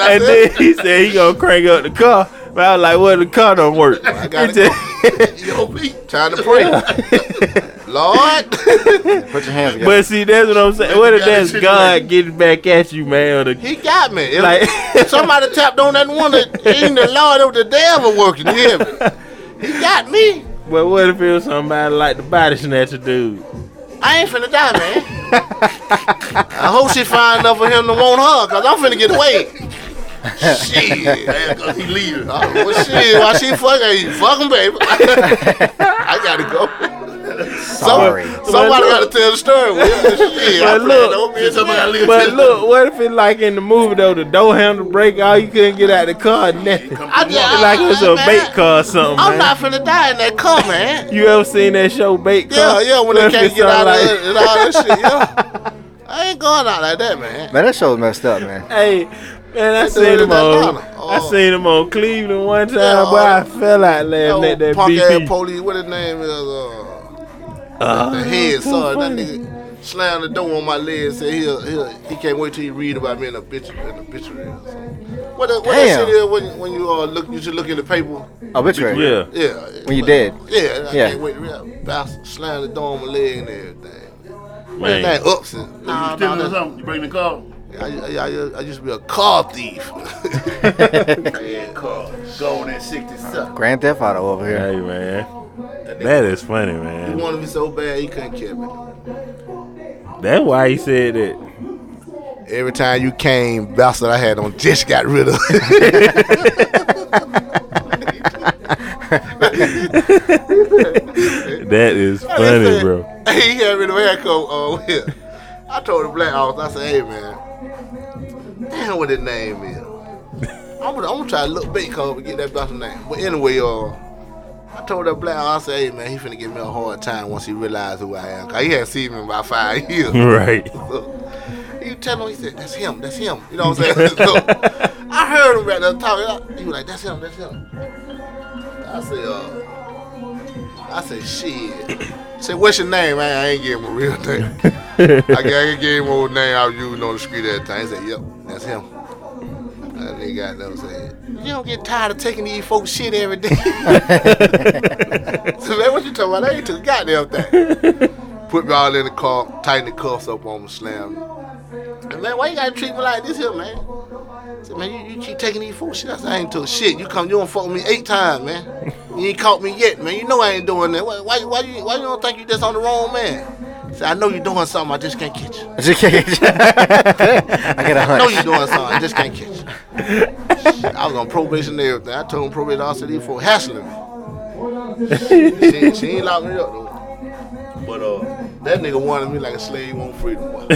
I And then he said he gonna crank up the car. But I was like, well, the car don't work. I gotta He just- Yo, Pete. Time to pray. Lord. Put your hands together. but see, that's what I'm saying. What if that's God him getting back at you, man? Or the, He got me. If, Like- if somebody tapped on that one that ain't the Lord of the devil working, you hear me? He got me. but what if it was somebody like the body snatcher dude? I ain't finna die, man. I hope she find enough for him to want her, cause I'm finna get away. Shit. Man, 'cause he leaving. Oh, well, shit, while she fucking, you fucking baby. I gotta go. Sorry. Somebody got to tell the story. Will. Shit, But I look, look, don't be somebody gotta leave But look, what if it like in the movie though, the door handle break out, you couldn't get out the car, nothing. I just, like it's a man, bait car or something. I'm man. not finna die in that car, man. You ever seen that show Bait Yeah, Car? yeah, when they What if can't it get out sound of like- it and all that shit, yeah. I ain't going out like that, man. Man, that show's messed up, man. Hey, man, I seen doing him on. dollar. I Oh. seen him on Cleveland one time, Yeah, but I oh. fell out laughing That at that punk ass BP. police, what his name is, uh, Uh, the head so son. That nigga slammed the door on my leg and said he'll, he'll, he can't wait till he read about me in a bitch In a obituary or something. What, the, what that shit is when, when you uh, look, you should look in the paper. Obituary. Yeah. Yeah. When you dead. Yeah, I Yeah. can't wait to read about slammed the door on my leg and everything. Man. That thing ups and nah, stealing nah, or nah. something? You bring the car? I, I, I, I used to be a car thief. Yeah, car. Going at 67. Grand Theft Auto over here. Hey man, that is funny, man. he man. wanted me so bad he couldn't keep it. That's why he said that. Every time you came, bastard I had on just got rid of. That is funny, bro. Hey, he had rid of haircut. Uh, yeah. I told the black officer, I said, hey man, damn what his name is. I'm gonna, I'm gonna try to look bait cover and get that bastard name. But anyway, uh, I told that black I said, hey man, he finna give me a hard time once he realized who I am. Cause he hadn't seen me in about five years. Right. He tell him, he said, that's him, that's him. You know what I'm saying? so, I heard him right there talking. He was like, that's him, that's him. I said, uh, I said, shit. He said, what's your name? Man, I ain't give him a real name. I gave, I gave him old name I was using on the street at the time. He said, yep, that's him. That nigga got them saying, you don't get tired of taking these folks shit every day. so, man, what you talking about? I ain't took a goddamn thing. Put me all in the car, tighten the cuffs up on me, slam man, why you gotta treat me like this here, man? I said, man, you, you keep taking these folks shit. I said, I ain't took shit. You come, you don't fuck with me eight times, man. You ain't caught me yet, man. You know I ain't doing that. Why, why, why, you, why you don't think you just on the wrong man? I said, I know you doing something, I just can't catch you. I just can't catch you. get a I know hunch. I know you doing something, I just can't catch you. Shit, I was on probation and everything. I told him probation officer these folks hassling me. she, she ain't locked me up though. But uh, that nigga wanted me like a slave want freedom. Boy.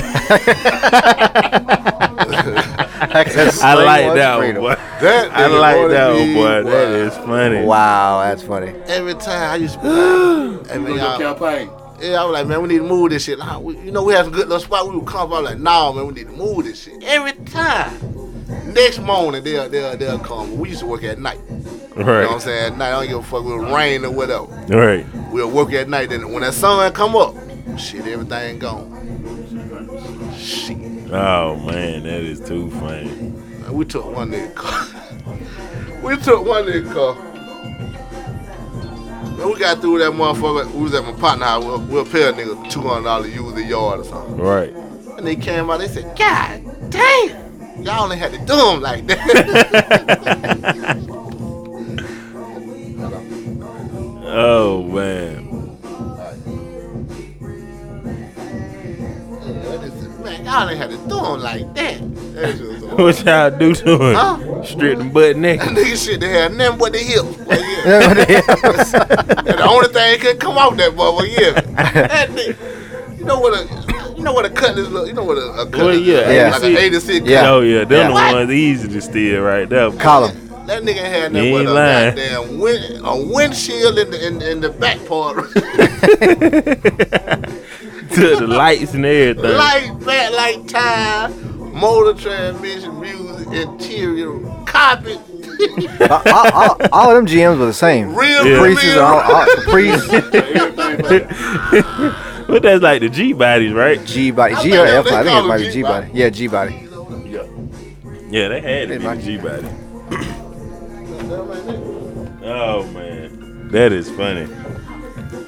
I like that one, boy. That I like that one, me, boy. That is funny. Wow, that's funny. Every time I used to be like, hey, y'all, campaign. yeah, I was like, man, we need to move this shit. Nah, we, you know, we had a good little spot. We would come. I was like, nah, man, we need to move this shit. Every time. Next morning, they'll, they'll, they'll come. We used to work at night. You know what I'm saying? At night, I don't give a fuck. It was rain or whatever. Right. We'll work at night. Then when that sun come up, shit, everything gone. Shit. Oh man, that is too funny. Man, we took one nigga car. we took one nigga car. Man, we got through that motherfucker. We was at my partner house. We'll, we'll pay a nigga two hundred dollars use the yard or something. Right. And they came out. They said, "God damn, y'all only had to do him like that." y'all ain't had to do him like that. That shit was What y'all do to him? Huh? Strip them butt That naked. nigga shit, they had nothing but the hips. But yeah. the only thing couldn't come off that motherfucker, yeah. That nigga, you know what a, you know what a cutlass look. You know what a, a cutlass Well, yeah, look Yeah. like an 86 Yeah. Oh yeah, them Yeah. the What? ones easy to steal right there. Column. That nigga had You nothing but a lying. goddamn wind, a windshield in the in, in the back part. To the lights and everything. Light back light, tire, motor transmission, music, interior, carpet. all, all, all, all of them GMs were the same. Real Yeah. Caprices, real- all, all, Caprice, But that's like the G bodies, right? G body, I G think or they- F. they I think it might be G G-body. Yeah, G body. Yeah, yeah, they had to be like- the G body. Oh man, that is funny.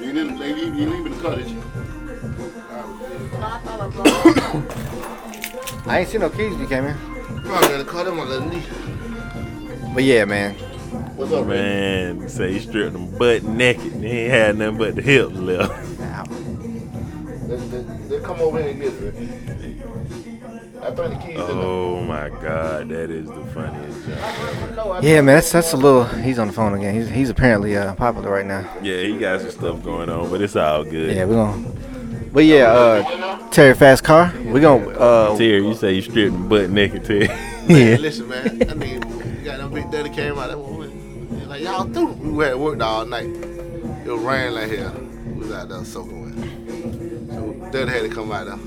You didn't, they leave, you leaving the cottage. I ain't seen no keys when you came here. I'm gonna cut him on the. But yeah, man. What's up, man? Man, you say he stripped them butt naked. They ain't had nothing but the hips left. They, they, they come over here and get it. I think the keys in there. Oh my god, that is the funniest jump. No, I Yeah, man, that's that's a little. He's on the phone again. He's he's apparently uh, popular right now. Yeah, he got some stuff going on, but it's all good. Yeah, we're gonna. But yeah, uh, Terry Fast Car. We gonna. Uh, Terry, you say you stripped butt naked, Terry. yeah. Listen, man. I mean, you got them big daddy came out. That one, like y'all through. We had worked all night. It was raining like hell. We was out there soaking wet. So daddy had to come out there,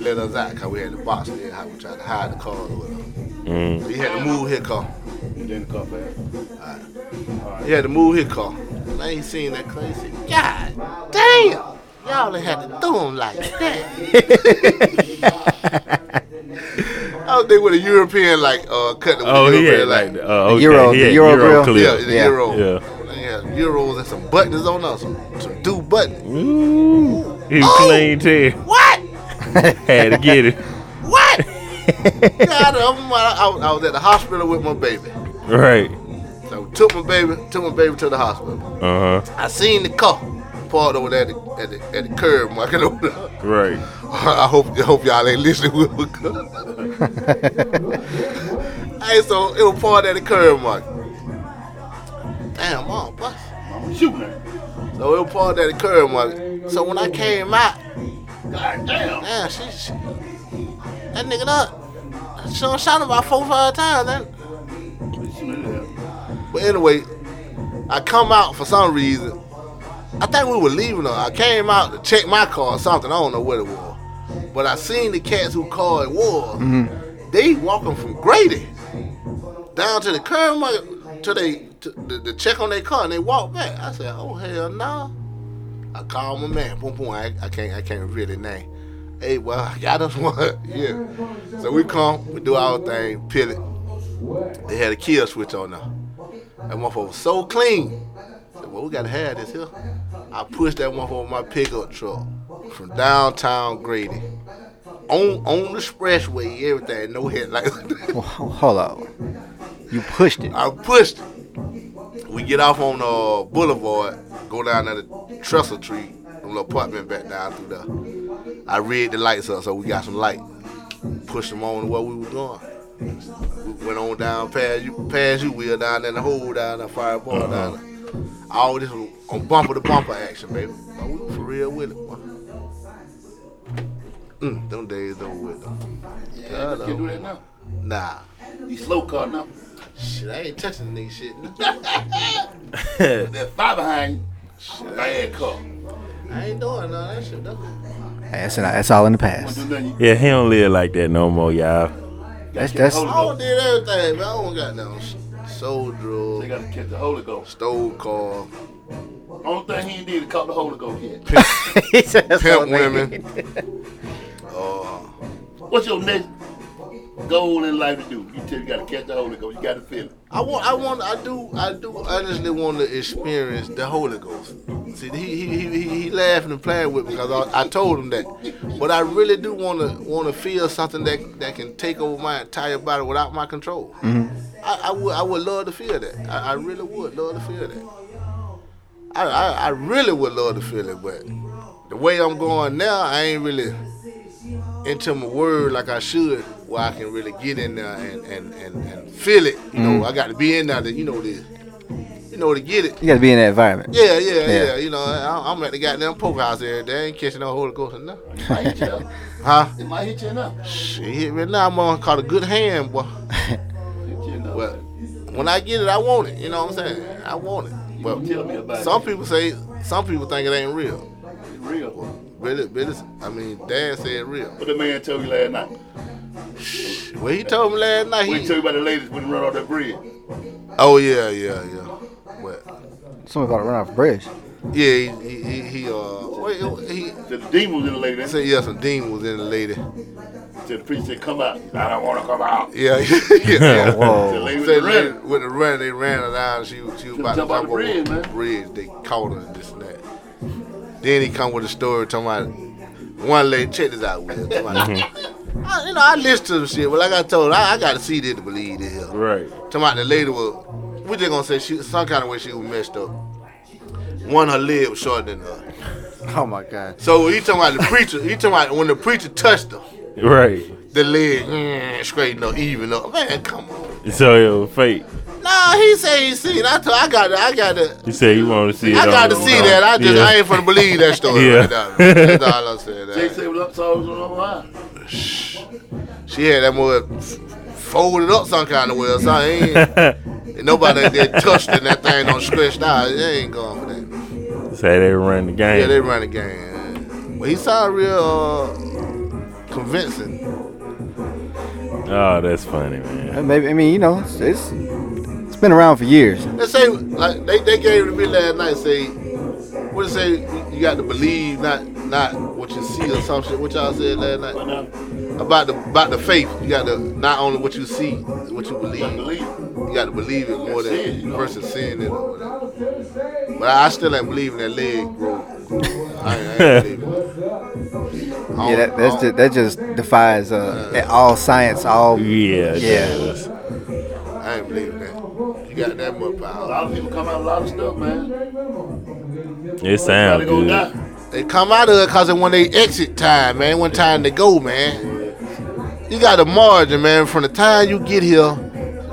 let us out, cause we had the box in there. How we tried to hide the car or whatever. Mm. So he had to move his car. And then the car back. He had to move his car. And I ain't seen that crazy. He God damn. Y'all had to do him like that. I was there with a European, like, uh, cut the Oh, European, had like, like, uh, okay, Euro- he the had Euro grill? clip. yeah, the Yeah. Euro. Yeah. They had Euros and some buttons on us, some, some do buttons. Ooh, he was Oh! clean, Terry. What? Had to get it. What? God, I'm, I, I I was at the hospital with my baby. Right. So took my baby, took my baby to the hospital. Uh huh. I seen the car parked over there at the, at the, at the curb market over there. Right. I hope I hope y'all ain't listening. with me. hey, so it was parked at the curb market. Damn, mom, bus. I'm shooting her. So it was parked at the curb market. So when I came out, God damn. damn, she, she that nigga up. She done shot him about four, five times. Then. But anyway, I come out for some reason. I think we were leaving. Her. I came out to check my car or something. I don't know what it was. But I seen the cats who car it was. Mm-hmm. They walking from Grady down to the curb market to they to, to, to check on their car and they walk back. I said, "Oh hell no!" I called my man. Boom boom. I, I can't I can't reveal his name. Hey, well, I got us one. yeah. So we come, we do our thing, peel it. They had a kill switch on there. That motherfucker was so clean. I said, well, we gotta have this here. I pushed that one with my pickup truck from downtown Grady. On on the expressway, everything, no headlights. Well, hold up. You pushed it. I pushed it. We get off on uh, Boulevard, go down to the trestle tree, little apartment back down through there. I read the lights up, so we got some light. Pushed them on where we was going. We went on down past you, past you, we were down in the hole down the fireball down there. All this was on bumper to bumper action, baby. But we were for real with it. boy. Mm, them days over with them. Yeah, you can do that now. Nah. These slow car now. Shit, I ain't touching nigga shit. nah. That five behind you. Bad car. I ain't doing none of that shit though. That's, that's all in the past. Yeah, he don't live like that no more, y'all. That's that's. Holy I don't Ghost. did everything, man. I don't got no soul They got to catch the Holy Ghost. stole car, Only thing he ain't did is caught the Holy Ghost yet. He said that's pimp women. Uh, What's your next goal in life to do? You tell you got to catch the Holy Ghost. You got to feel it. I want, I want, I do, I do honestly want to experience the Holy Ghost. See, he he he, he, he laughing and playing with me because I, I told him that, but I really do want to want to feel something that that can take over my entire body without my control. Mm-hmm. I, I would I would love to feel that. I, I really would love to feel that. I, I I really would love to feel it, but the way I'm going now, I ain't really into my word like I should, where I can really get in there and and, and, and feel it. You know, mm. I got to be in there to you know to you know to get it. You got to be in that environment. Yeah, yeah, Yeah. yeah. You know, I, I'm at the goddamn poke house every day. I ain't catching no Holy Ghost or nothing. It might hit you now. Huh? It might hit you now. Shit, hit me now. I'm gonna call a good hand, boy. But when I get it, I want it. You know what I'm saying? I want it. But Tell me about some it. people say, some people think it ain't real. It's real. Really, really. I mean, Dad said real. What the man told you last night? Well, he told me last night. What he He, told you about the ladies when he run off that bridge? oh yeah, yeah, yeah. But Someone about to run off a bridge. yeah, he, he, he, he uh, wait, he Said the demon was in the lady. said yeah, some demon was in the lady. Said the priest said, come out. I don't want to come out. Yeah, yeah. yeah. The lady was Said running. lady, with the run, they ran her down. She, was- she was about to jump out jump the over bridge, the man. bridge. They caught her and this and that. Then he come with a story talking about one lady. Check this out, Will. Talking about- I, you know, I listen to the shit, but like I told, I, I got to see this to believe this. Right. Talking about the lady was, we just gonna say she some kind of way she was messed up. One, her leg was shorter than her. Oh my God. So he talking about the preacher. He talking about when the preacher touched her. Right. The leg mm, straighten up, even up. Man, come on. So it was fake. No, he said he seen. I told, I got to, I got to. He said you wanted to see it. I got to on- see that. I just, Yeah. I ain't finna believe that story Yeah. right now. That's all I said. Jay That. said was up, so it was on the line. She had that mud f- folded up some kind of way or something. Ain't, and nobody that touched it that thing don't scratched out. They ain't going for that. Say they run the game. Yeah, they run the game. But he sounded real uh, convincing. oh, that's funny, man. Uh, Maybe I mean you know it's, it's it's been around for years. They say like they, they gave it to me last night. Say what it say? You got to believe, not not what you see or some shit. What y'all said last night about the about the faith. You got to not only what you see, what you believe. You got to believe it more See it, you than know. versus seeing it. Or whatever. But I still ain't believing that leg bro. I ain't, I ain't believing it. I Yeah, that that's just, that just defies uh, all science, all Yeah, Yeah. yeah. I ain't believing that. You got that much power. A lot of people come out a lot of stuff, man. It sounds good. They come out of it because when they exit time, man, when time to go, man. You got a margin, man, from the time you get here,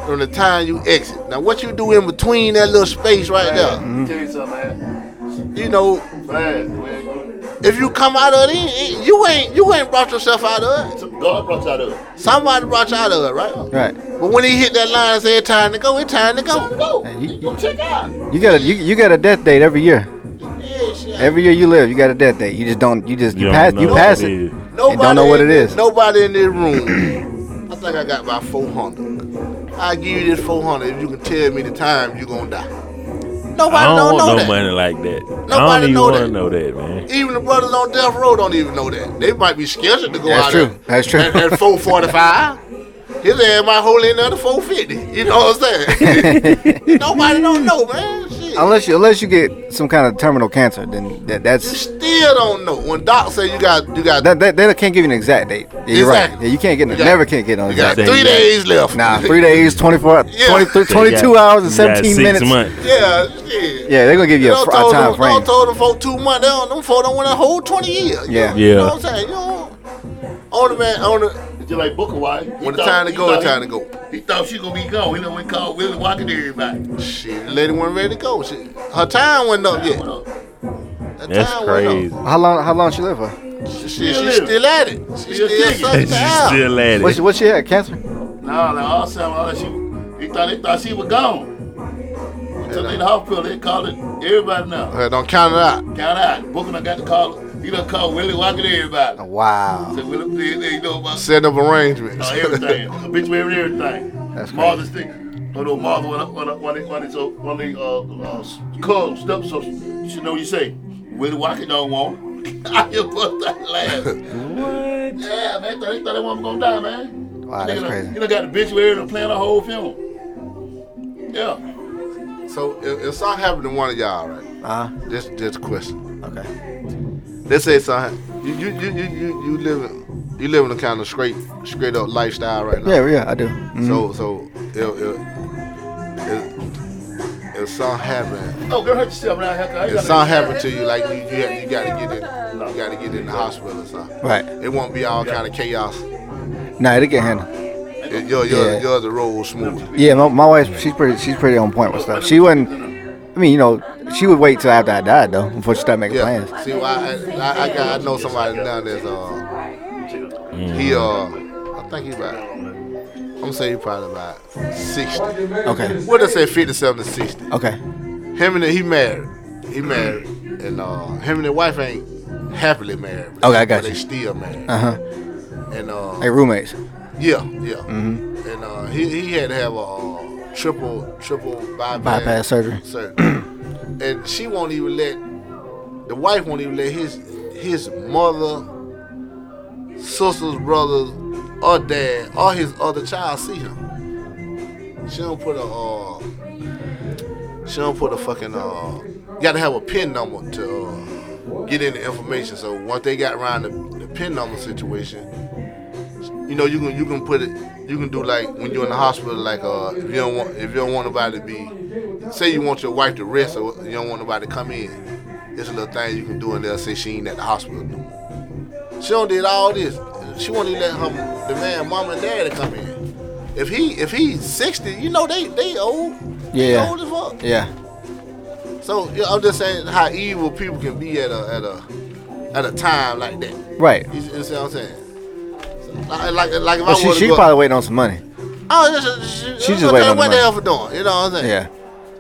from the time you exit. Now, what you do in between that little space right there, Man, Tell you something, man. you know, Fast, man. if you come out of it, you ain't you ain't brought yourself out of it. God brought you out of it. Somebody brought you out of it, right? right. But when he hit that line and said time to go, it's time to go. Go. And you- Go check out. You got a you, you got a death date every year. Every year you live, you got a death date. You just don't you just you, You pass you pass what it. it is. Nobody don't know what in it this- is. Nobody in this room. I think I got about 400. I'll give you this 400 if you can tell me the time you're gonna die. Nobody I don't don't, want know no that. money like that. I Nobody don't even know want that. to know that, man. Even the brothers on death row don't even know that. They might be scared to go That's out true. there That's true. At, at 445. His ass might hold in there 450. You know what I'm saying? Nobody don't know, man. Shit. Unless you unless you get some kind of terminal cancer, then that, that's You that's still don't know. When doc say you got you got that, that they can't give you an exact date. Yeah, you're right. Yeah, you can't get You got- never can't get on you got exact Say three you days left. Nah, three days, 24, Yeah. 23 So you 22 got- hours and you 17 minutes. months. Yeah, shit. Yeah, they're gonna give you a, don't fr- a time them, frame. Don't told them for two months. They don't, them folk don't want to hold 20 years. Yeah. You know Yeah. what I'm saying? You know, on the man, on the, It's just like Booker White. He when the thought- time to go, the it's he- time to go. He thought she gonna be gone. He know we called Willie Walker to everybody. Shit, the lady wasn't ready to go. She, her time wasn't up yet. What up? Her That's time wasn't crazy. How long? How long she live for? She, she, Still she's still at it. She Still still kicking. sucking She's it still at What she, it. what she had? Cancer? Nah, like all time, all that she, he thought they thought she was gone. Until they in the hospital, they called it everybody now. Hey, don't count it out. Count out. Booker done got the call. He done called Willie Walker to everybody. Oh, wow. Said Willie, they, they know about Setting up arrangements. uh, everything. Obituary, everything. That's Martha stick. Oh no, Martha, when when when when it's so when they uh uh call step so you should know what you say. Willie Walker don't want. I just bust that laugh. What? Yeah, man, they thought they wasn't gonna die, man. Wow, that's Nigga done- crazy. You done got the obituary and playing the whole film. Yeah. so if, if something happened to one of y'all, right? Uh, Just just a question. okay. Let's say something. You you you you you, you living you living a kind of straight straight up lifestyle right now. Yeah, yeah, I do. Mhm. So so if if, if, if something happen, Oh, girl, hurt yourself around here. 'cause if something happen to you, like you you, have, you got to get in you got to get in the hospital or something. right. It won't be all kind of chaos. Nah, it'll get handled. It, your your Yeah. yours the road smooth. Yeah, my, my wife, she's pretty, she's pretty on point with stuff. She wouldn't. I mean, you know, she would wait till after I died though, before she started making Yeah. plans. See, well, I, I, I got I know somebody now that's uh he uh I think he about I'm gonna say he probably about sixty. Okay. What did I say, fifty-seven to sixty? Okay. Him and the, he married. He married, and uh, him and the wife ain't happily married. Okay, I got but you. They still married. Uh huh. And uh, Like roommates. yeah, yeah. Mm-hmm. And uh, he he had to have a uh, triple triple bypass, Bypass surgery. surgery. and she won't even let the wife won't even let his his mother, sisters, brothers, or dad, or his other child see him. She don't put a uh, she don't put a fucking uh, you got to have a pin number to uh, get in the information. So once they got around the, the pin number situation, you know you can you can put it you can do like when you're in the hospital like uh if you don't want if you don't want nobody to be say you want your wife to rest or you don't want nobody to come in it's a little thing you can do and they'll say she ain't at the hospital no more. she don't did all this she won't even let her the man, mom and dad to come in. If he if he's sixty, you know they they old. They Yeah. old as fuck. Yeah. So you know, I'm just saying how evil people can be at a at a at a time like that. Right. You, you see what I'm saying? So, like like like if Well, I she she go, probably waiting on some money. oh, she, she, She just waiting on the what the money. hell for doing? You know what I'm saying? Yeah.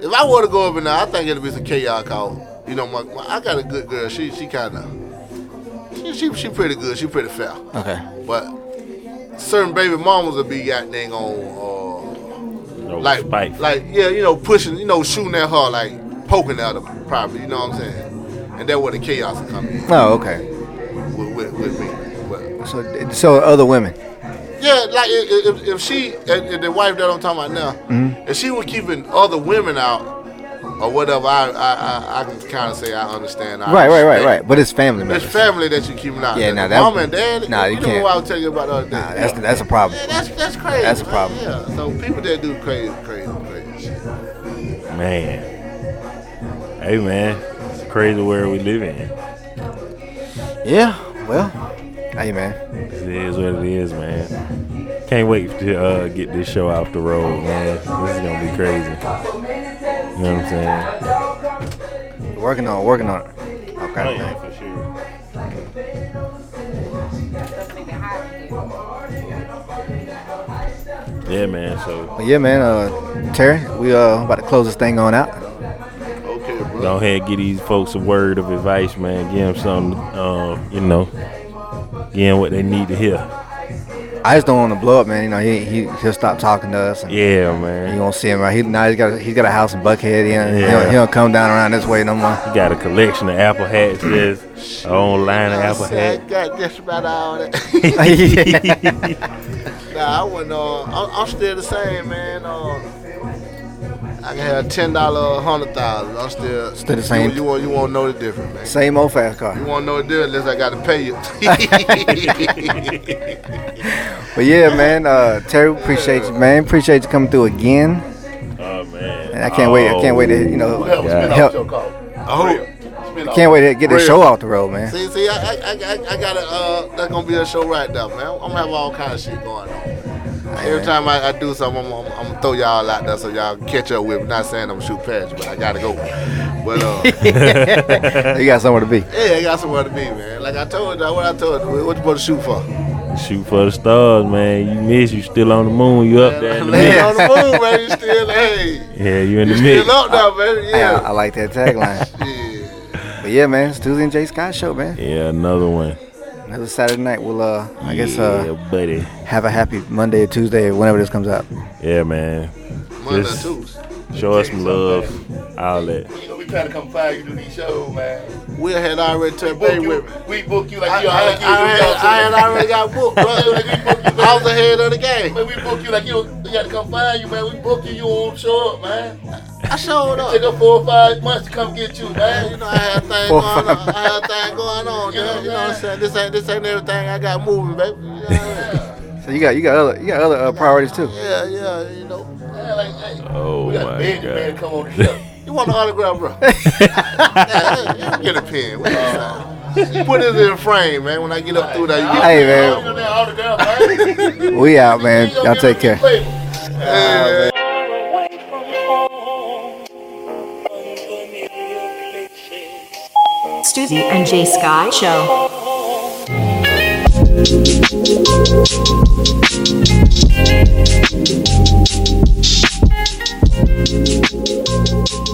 If I were to go up in there, I think it'd be some chaos called. You know, my, my, I got a good girl. She she kind of she, she she pretty good. She pretty fair. Okay. But certain baby mamas will be goddamn on No uh, like spite. like yeah, you know, pushing, you know, shooting at her like poking at her probably. You know what I'm saying? And that's where the chaos will come in Oh, okay. with, with, with me. But So so other women. yeah, like if, if, if she, if, if the wife that I'm talking about now, Mm-hmm. if she was keeping other women out or whatever, I I, I, I can kind of say I understand. I Right, right, right, right. But it's family man. It's family that you keeping out. Yeah, now The that- mom and dad. nah, you, you know can't. what I was telling you about the other day. Nah, that's that's a problem. Yeah, that's that's crazy. That's a man. problem. Yeah. So people that do crazy, crazy, crazy shit. Man. Hey man, it's a crazy world we live in. Yeah. Well. Hey man. It is what it is, man. Can't wait to uh, get this show off the road, man. This is gonna be crazy. You know what I'm saying? Working on working on it. Okay. for sure. Yeah, man. So But yeah, man. Uh, Terry, we uh about to close this thing on out. Okay, bro. go ahead, give these folks a word of advice, man. Give them something, uh, you know, give what they need to hear. I just don't want to blow up, man. You know, he he he'll stop talking to us. And Yeah, You man. won't see him right. He now he's got a, he's got a house in Buckhead. He don't, he, Yeah. don't, he don't come down around this way no more. You got a collection of apple hats. There's a whole line of apple hats. got just about all that. nah, I wouldn't. Uh, I'm, I'm still the same, man. Uh, I can have ten dollar, hundred thousand. I'm still Still the same. You, you won't you won't know the difference, man. Same old fast car. You won't know the difference unless I got to pay you. But yeah, man. Uh, Terry, appreciate you, man. Appreciate you coming through again. Oh man. And I can't wait. I can't wait to you know Help help. your call. I hope. Spin off. Can't wait to get this Real. show off the road, man. See, see, I, I, I, I- I got to Uh, that's gonna be a show right now, man. I'm gonna have all kind of shit going on. Every time I, I do something, I'm, I'm, I'm gonna throw y'all out there so y'all catch up with. me. Not saying I'm gonna shoot past you, but I gotta go. But uh, You got somewhere to be. yeah, I got somewhere to be, man. Like I told you, what I told you, what you supposed to shoot for? Shoot for the stars, man. You miss, you still on the moon. You up there in the Land mix. on the moon, man. You still, hey, Yeah, you in the you mix. still up there, baby. Yeah, I Yeah. like that tagline. yeah. but yeah, man, it's Tuesday and Jay Scott show, man. Yeah, another one. Another Saturday night. We'll uh, I guess uh, buddy. have a happy Monday or Tuesday whenever this comes out. Yeah, man. Monday, Just- Tuesday. Show us some love. All that. You know, we trying to come find you to these shows, man. Will had already turned Book you, with me. we book you like I, you I, like you I, do had, y'all I had already got booked, bro. Like, we book you. I was ahead of the game. Man, we book you like you, we got to come find you, man. We book you, you won't show up, man. I showed up. Take up four or five months to come get you, man. You know, I had things Four, going on. I had things going on, You know man. You know what I'm saying? This ain't this ain't everything I got moving, baby. You know what I mean? So you got you got other you got other uh, priorities too. Yeah, yeah, you know. Yeah, like, hey, Oh we got my beg you, man, god. come on the show. You want an autograph, bro? yeah, get a pen. What you uh, Put it in a frame, man. When I get up through there, you get Hey, man. that man. We out, man. You ain't gonna Y'all take care. any favor. And Jay Sky Show. Thank you.